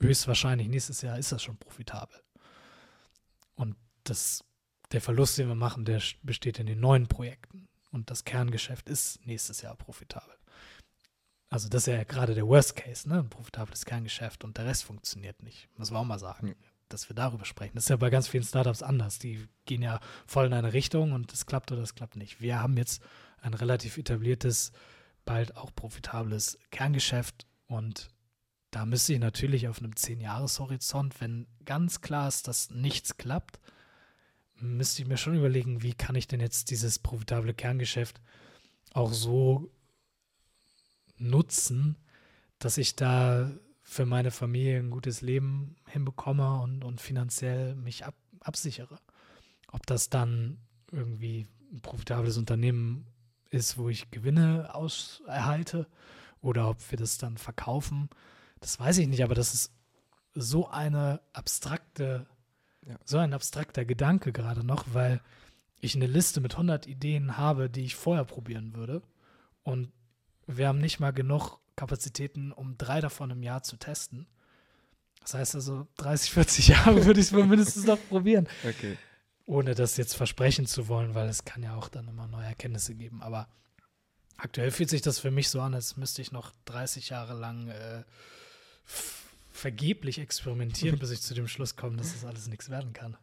höchstwahrscheinlich nächstes Jahr ist das schon profitabel. Und das, der Verlust, den wir machen, der besteht in den neuen Projekten. Und das Kerngeschäft ist nächstes Jahr profitabel. Also das ist ja gerade der Worst Case, ne? Ein profitables Kerngeschäft und der Rest funktioniert nicht. Muss man auch mal sagen. Ja dass wir darüber sprechen. Das ist ja bei ganz vielen Startups anders. Die gehen ja voll in eine Richtung und es klappt oder es klappt nicht. Wir haben jetzt ein relativ etabliertes, bald auch profitables Kerngeschäft und da müsste ich natürlich auf einem 10-Jahres-Horizont, wenn ganz klar ist, dass nichts klappt, müsste ich mir schon überlegen, wie kann ich denn jetzt dieses profitable Kerngeschäft auch so nutzen, dass ich da für meine Familie ein gutes Leben hinbekomme und, und finanziell mich ab, absichere. Ob das dann irgendwie ein profitables Unternehmen ist, wo ich Gewinne aus erhalte oder ob wir das dann verkaufen, das weiß ich nicht, aber das ist so eine abstrakte, ja. so ein abstrakter Gedanke gerade noch, weil ich eine Liste mit 100 Ideen habe, die ich vorher probieren würde und wir haben nicht mal genug Kapazitäten, um drei davon im Jahr zu testen. Das heißt also, 30, 40 Jahre würde ich es mindestens noch probieren. Okay. Ohne das jetzt versprechen zu wollen, weil es kann ja auch dann immer neue Erkenntnisse geben. Aber aktuell fühlt sich das für mich so an, als müsste ich noch 30 Jahre lang äh, vergeblich experimentieren, bis ich zu dem Schluss komme, dass das alles nichts werden kann.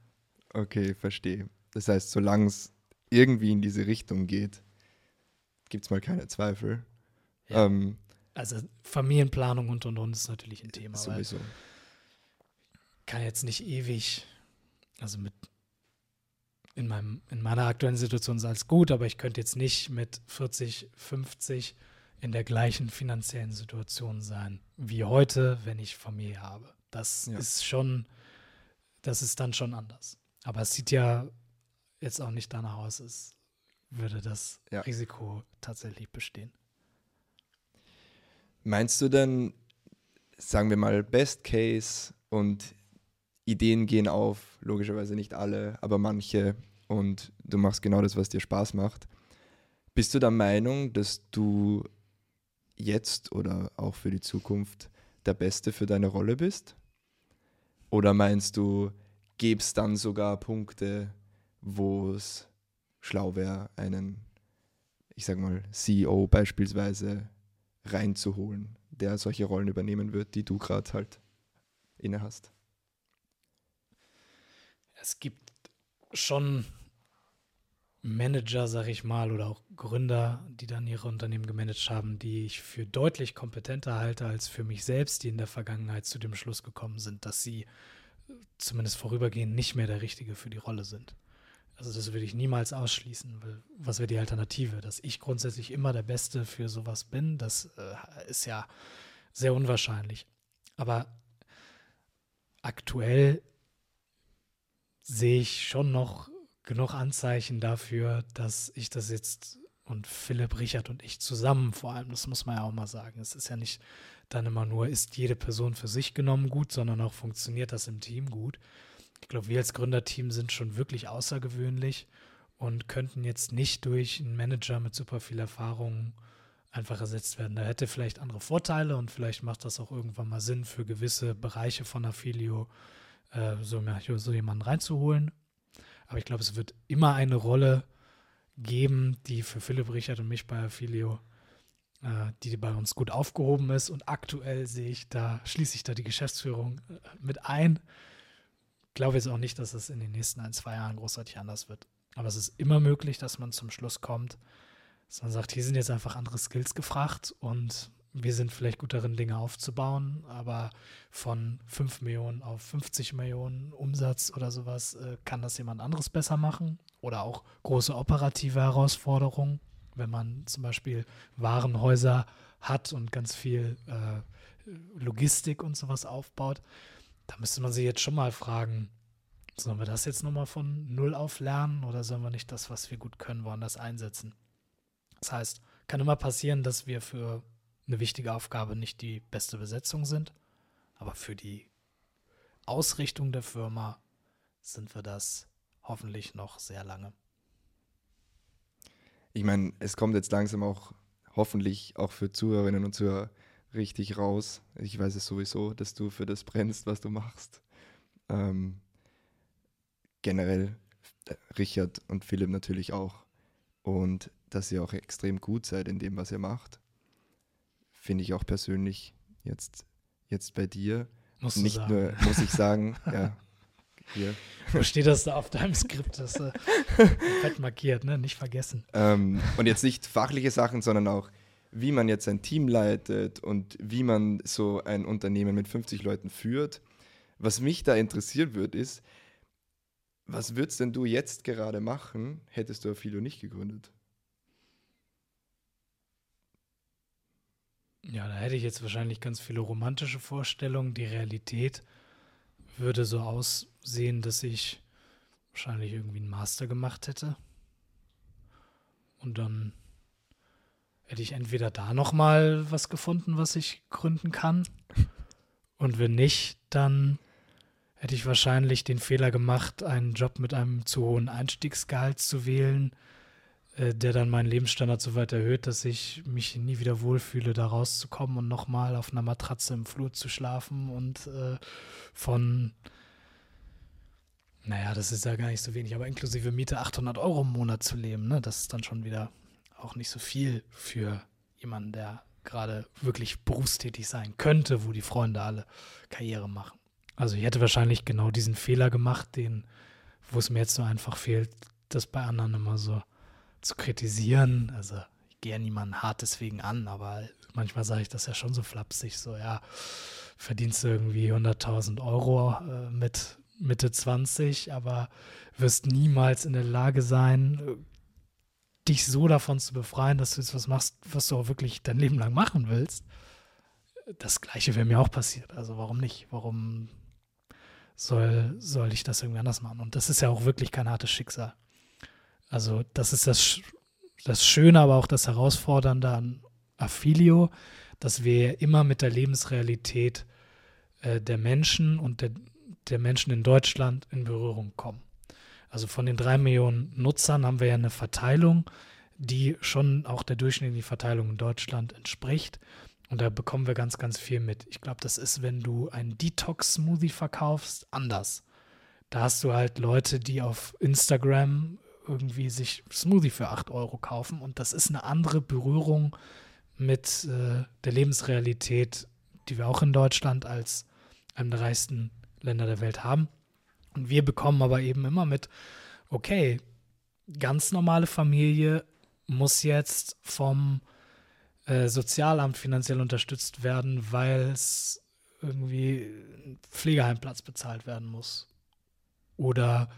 Okay, verstehe. Das heißt, solange es irgendwie in diese Richtung geht, gibt es mal keine Zweifel. Ja. Ähm, also Familienplanung und und und ist natürlich ein Thema. Sowieso. kann jetzt nicht ewig, also mit in, meinem, in meiner aktuellen Situation ist alles gut, aber ich könnte jetzt nicht mit 40, 50 in der gleichen finanziellen Situation sein wie heute, wenn ich Familie habe. Das ja. ist schon, das ist dann schon anders. Aber es sieht ja jetzt auch nicht danach aus, als würde das ja. Risiko tatsächlich bestehen. Meinst du denn, sagen wir mal, Best Case und Ideen gehen auf, logischerweise nicht alle, aber manche und du machst genau das, was dir Spaß macht. Bist du der Meinung, dass du jetzt oder auch für die Zukunft der Beste für deine Rolle bist? Oder meinst du, es dann sogar Punkte, wo es schlau wäre, einen, ich sag mal, CEO beispielsweise reinzuholen, der solche Rollen übernehmen wird, die du gerade halt inne hast? Es gibt schon Manager, sag ich mal, oder auch Gründer, die dann ihre Unternehmen gemanagt haben, die ich für deutlich kompetenter halte als für mich selbst, die in der Vergangenheit zu dem Schluss gekommen sind, dass sie zumindest vorübergehend nicht mehr der Richtige für die Rolle sind. Also das würde ich niemals ausschließen. Weil was wäre die Alternative? Dass ich grundsätzlich immer der Beste für sowas bin, das äh, ist ja sehr unwahrscheinlich. Aber aktuell sehe ich schon noch genug Anzeichen dafür, dass ich das jetzt und Philipp, Richard und ich zusammen vor allem, das muss man ja auch mal sagen. Es ist ja nicht dann immer nur, ist jede Person für sich genommen gut, sondern auch funktioniert das im Team gut. Ich glaube, wir als Gründerteam sind schon wirklich außergewöhnlich und könnten jetzt nicht durch einen Manager mit super viel Erfahrung einfach ersetzt werden. Da hätte vielleicht andere Vorteile und vielleicht macht das auch irgendwann mal Sinn für gewisse Bereiche von Affilio, äh, so, so jemanden reinzuholen. Aber ich glaube, es wird immer eine Rolle geben, die für Philipp, Richard und mich bei Affilio, äh, die bei uns gut aufgehoben ist. Und aktuell sehe ich da, schließe ich da die Geschäftsführung äh, mit ein. Ich glaube jetzt auch nicht, dass es in den nächsten ein, zwei Jahren großartig anders wird. Aber es ist immer möglich, dass man zum Schluss kommt, dass man sagt, hier sind jetzt einfach andere Skills gefragt und wir sind vielleicht gut darin, Dinge aufzubauen, aber von 5 Millionen auf 50 Millionen Umsatz oder sowas äh, kann das jemand anderes besser machen. Oder auch große operative Herausforderungen, wenn man zum Beispiel Warenhäuser hat und ganz viel äh, Logistik und sowas aufbaut. Da müsste man sich jetzt schon mal fragen, sollen wir das jetzt nochmal von Null auf lernen oder sollen wir nicht das, was wir gut können, woanders einsetzen? Das heißt, kann immer passieren, dass wir für eine wichtige Aufgabe nicht die beste Besetzung sind, aber für die Ausrichtung der Firma sind wir das hoffentlich noch sehr lange. Ich meine, es kommt jetzt langsam auch hoffentlich auch für Zuhörerinnen und Zuhörer richtig raus. Ich weiß es sowieso, dass du für das brennst, was du machst. Ähm, generell äh, Richard und Philipp natürlich auch. Und dass ihr auch extrem gut seid in dem, was ihr macht finde ich auch persönlich jetzt, jetzt bei dir. Musst nicht nur, muss ich sagen, ja. Hier. Wo steht das da auf deinem Skript? Das äh, fett markiert, ne? Nicht vergessen. Ähm, und jetzt nicht fachliche Sachen, sondern auch, wie man jetzt ein Team leitet und wie man so ein Unternehmen mit 50 Leuten führt. Was mich da interessieren würde, ist, was würdest denn du jetzt gerade machen, hättest du Afilo nicht gegründet? Ja, da hätte ich jetzt wahrscheinlich ganz viele romantische Vorstellungen. Die Realität würde so aussehen, dass ich wahrscheinlich irgendwie einen Master gemacht hätte. Und dann hätte ich entweder da noch mal was gefunden, was ich gründen kann. Und wenn nicht, dann hätte ich wahrscheinlich den Fehler gemacht, einen Job mit einem zu hohen Einstiegsgehalt zu wählen, äh, der dann meinen Lebensstandard so weit erhöht, dass ich mich nie wieder wohlfühle, da rauszukommen und nochmal auf einer Matratze im Flur zu schlafen und äh, von, naja, das ist ja gar nicht so wenig, aber inklusive Miete 800 Euro im Monat zu leben, ne? das ist dann schon wieder auch nicht so viel für jemanden, der gerade wirklich berufstätig sein könnte, wo die Freunde alle Karriere machen. Also ich hätte wahrscheinlich genau diesen Fehler gemacht, den, wo es mir jetzt so einfach fehlt, das bei anderen immer so zu kritisieren. Also ich gehe ja niemanden hart deswegen an, aber manchmal sage ich das ja schon so flapsig, so ja, verdienst du irgendwie 100.000 Euro äh, mit Mitte 20, aber wirst niemals in der Lage sein, dich so davon zu befreien, dass du jetzt was machst, was du auch wirklich dein Leben lang machen willst. Das gleiche wäre mir auch passiert. Also warum nicht? Warum soll, soll ich das irgendwie anders machen? Und das ist ja auch wirklich kein hartes Schicksal. Also das ist das, das Schöne, aber auch das Herausfordernde an Affilio, dass wir immer mit der Lebensrealität äh, der Menschen und der, der Menschen in Deutschland in Berührung kommen. Also von den drei Millionen Nutzern haben wir ja eine Verteilung, die schon auch der durchschnittlichen Verteilung in Deutschland entspricht. Und da bekommen wir ganz, ganz viel mit. Ich glaube, das ist, wenn du einen Detox-Smoothie verkaufst, anders. Da hast du halt Leute, die auf Instagram irgendwie sich Smoothie für 8 Euro kaufen. Und das ist eine andere Berührung mit äh, der Lebensrealität, die wir auch in Deutschland als einem der reichsten Länder der Welt haben. Und wir bekommen aber eben immer mit, okay, ganz normale Familie muss jetzt vom äh, Sozialamt finanziell unterstützt werden, weil es irgendwie ein Pflegeheimplatz bezahlt werden muss. Oder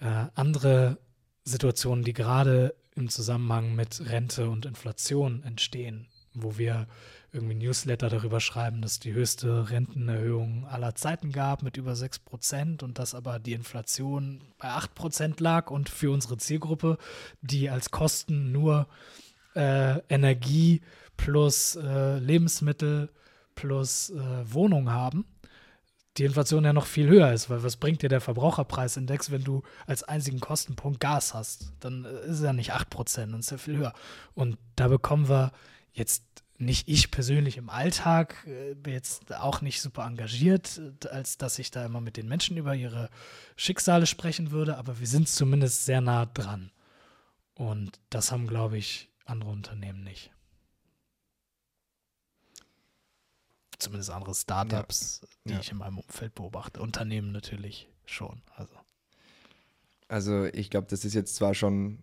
äh, andere Situationen, die gerade im Zusammenhang mit Rente und Inflation entstehen, wo wir irgendwie Newsletter darüber schreiben, dass die höchste Rentenerhöhung aller Zeiten gab mit über 6 Prozent und dass aber die Inflation bei 8 Prozent lag und für unsere Zielgruppe, die als Kosten nur äh, Energie plus äh, Lebensmittel plus äh, Wohnung haben, die Inflation ja noch viel höher ist, weil was bringt dir der Verbraucherpreisindex, wenn du als einzigen Kostenpunkt Gas hast? Dann äh, ist ja nicht 8%, dann ist ja viel höher. Und da bekommen wir jetzt nicht ich persönlich im Alltag, äh, jetzt auch nicht super engagiert, als dass ich da immer mit den Menschen über ihre Schicksale sprechen würde, aber wir sind zumindest sehr nah dran. Und das haben, glaube ich, andere Unternehmen nicht. Zumindest andere Startups, ja. die ja. ich in meinem Umfeld beobachte. Unternehmen natürlich schon. Also, also ich glaube, das ist jetzt zwar schon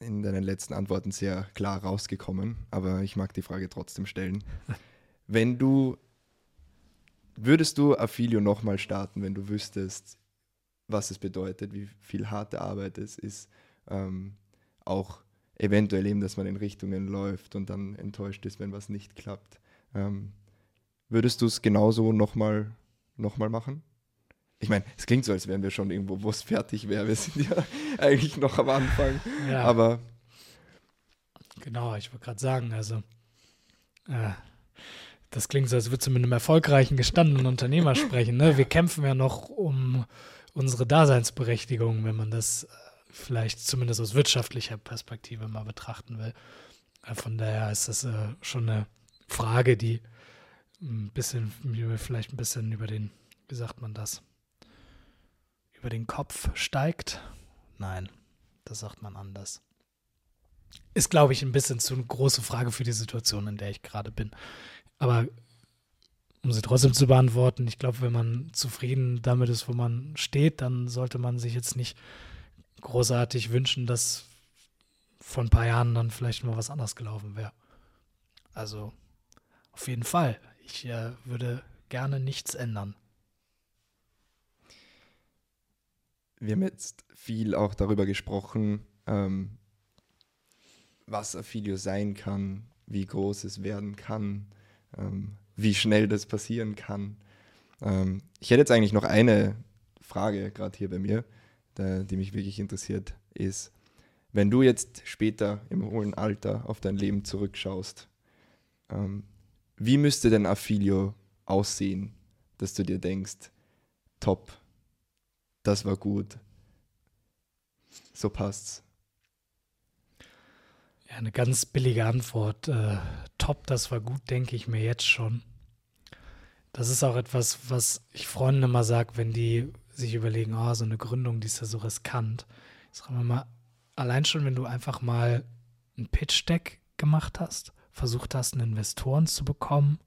in deinen letzten Antworten sehr klar rausgekommen, aber ich mag die Frage trotzdem stellen. wenn du, würdest du Affilio nochmal starten, wenn du wüsstest, was es bedeutet, wie viel harte Arbeit es ist, ähm, auch eventuell eben, dass man in Richtungen läuft und dann enttäuscht ist, wenn was nicht klappt. Ähm, Würdest du es genauso nochmal noch mal machen? Ich meine, es klingt so, als wären wir schon irgendwo, wo es fertig wäre. Wir sind ja eigentlich noch am Anfang. Ja. Aber. Genau, ich wollte gerade sagen, also. Äh, das klingt so, als würdest du mit einem erfolgreichen, gestandenen Unternehmer sprechen. Ne? Wir kämpfen ja noch um unsere Daseinsberechtigung, wenn man das äh, vielleicht zumindest aus wirtschaftlicher Perspektive mal betrachten will. Äh, von daher ist das äh, schon eine Frage, die ein bisschen, vielleicht ein bisschen über den, wie sagt man das, über den Kopf steigt. Nein, das sagt man anders. Ist, glaube ich, ein bisschen zu eine große Frage für die Situation, in der ich gerade bin. Aber um sie trotzdem zu beantworten, ich glaube, wenn man zufrieden damit ist, wo man steht, dann sollte man sich jetzt nicht großartig wünschen, dass vor ein paar Jahren dann vielleicht mal was anders gelaufen wäre. Also auf jeden Fall. Ich äh, würde gerne nichts ändern. Wir haben jetzt viel auch darüber gesprochen, ähm, was Affilio sein kann, wie groß es werden kann, ähm, wie schnell das passieren kann. Ähm, ich hätte jetzt eigentlich noch eine Frage gerade hier bei mir, der, die mich wirklich interessiert, ist, wenn du jetzt später im hohen Alter auf dein Leben zurückschaust, ähm, wie müsste denn Affilio aussehen, dass du dir denkst, top, das war gut, so passt's? Ja, eine ganz billige Antwort. Äh, top, das war gut, denke ich mir jetzt schon. Das ist auch etwas, was ich Freunden immer sage, wenn die sich überlegen, oh, so eine Gründung, die ist ja so riskant. Ich sage mal, allein schon, wenn du einfach mal ein Pitch-Deck gemacht hast versucht hast, einen Investoren zu bekommen,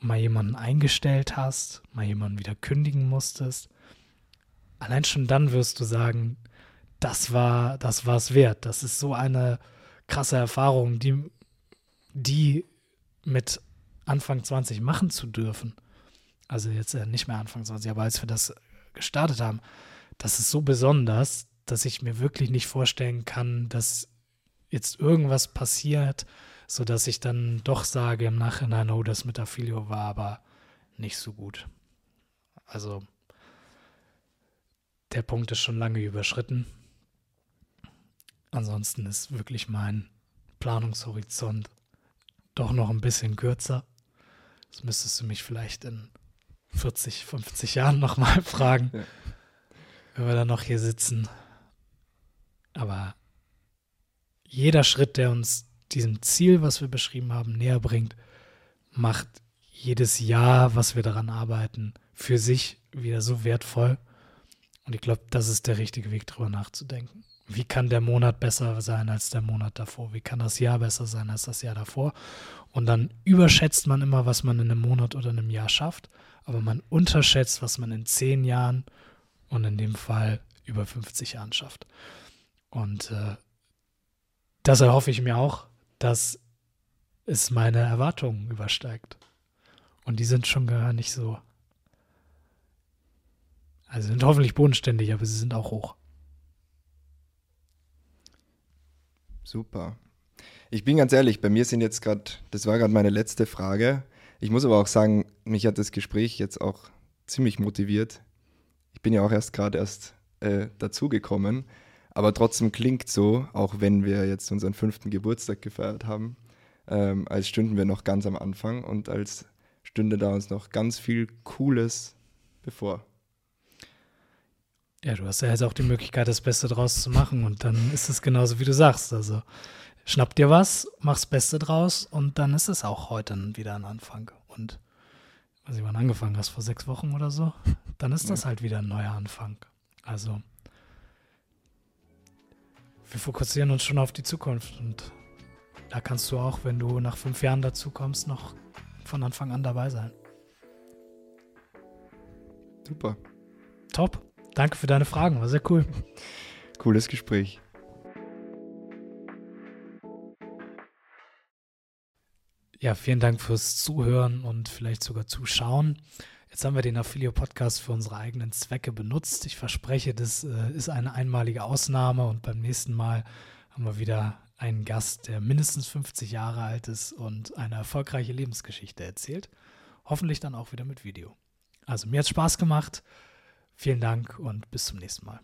mal jemanden eingestellt hast, mal jemanden wieder kündigen musstest, allein schon dann wirst du sagen, das war, das es wert. Das ist so eine krasse Erfahrung, die, die mit Anfang 20 machen zu dürfen. Also jetzt äh, nicht mehr Anfang 20, aber als wir das gestartet haben, das ist so besonders, dass ich mir wirklich nicht vorstellen kann, dass jetzt irgendwas passiert, sodass ich dann doch sage im Nachhinein, oh, das mit Affilio war aber nicht so gut. Also der Punkt ist schon lange überschritten. Ansonsten ist wirklich mein Planungshorizont doch noch ein bisschen kürzer. Das müsstest du mich vielleicht in 40, 50 Jahren nochmal fragen, ja. wenn wir dann noch hier sitzen. Aber jeder Schritt, der uns diesem Ziel, was wir beschrieben haben, näher bringt, macht jedes Jahr, was wir daran arbeiten, für sich wieder so wertvoll. Und ich glaube, das ist der richtige Weg, darüber nachzudenken. Wie kann der Monat besser sein als der Monat davor? Wie kann das Jahr besser sein als das Jahr davor? Und dann überschätzt man immer, was man in einem Monat oder einem Jahr schafft, aber man unterschätzt, was man in zehn Jahren und in dem Fall über 50 Jahren schafft. Und äh, das erhoffe ich mir auch, dass es meine Erwartungen übersteigt. Und die sind schon gar nicht so. Also sind hoffentlich bodenständig, aber sie sind auch hoch. Super. Ich bin ganz ehrlich, bei mir sind jetzt gerade, das war gerade meine letzte Frage. Ich muss aber auch sagen, mich hat das Gespräch jetzt auch ziemlich motiviert. Ich bin ja auch erst gerade erst äh, dazugekommen aber trotzdem klingt so, auch wenn wir jetzt unseren fünften Geburtstag gefeiert haben, ähm, als stünden wir noch ganz am Anfang und als stünde da uns noch ganz viel Cooles bevor. Ja, du hast ja jetzt auch die Möglichkeit, das Beste draus zu machen und dann ist es genauso, wie du sagst. Also schnapp dir was, mach's Beste draus und dann ist es auch heute wieder ein Anfang. Und weiß ich, wann angefangen hast, vor sechs Wochen oder so, dann ist das halt wieder ein neuer Anfang. Also wir fokussieren uns schon auf die Zukunft und da kannst du auch, wenn du nach fünf Jahren dazu kommst, noch von Anfang an dabei sein. Super. Top. Danke für deine Fragen, war sehr cool. Cooles Gespräch. Ja, vielen Dank fürs Zuhören und vielleicht sogar Zuschauen. Jetzt haben wir den Affilio-Podcast für unsere eigenen Zwecke benutzt. Ich verspreche, das äh, ist eine einmalige Ausnahme und beim nächsten Mal haben wir wieder einen Gast, der mindestens 50 Jahre alt ist und eine erfolgreiche Lebensgeschichte erzählt. Hoffentlich dann auch wieder mit Video. Also mir hat Spaß gemacht. Vielen Dank und bis zum nächsten Mal.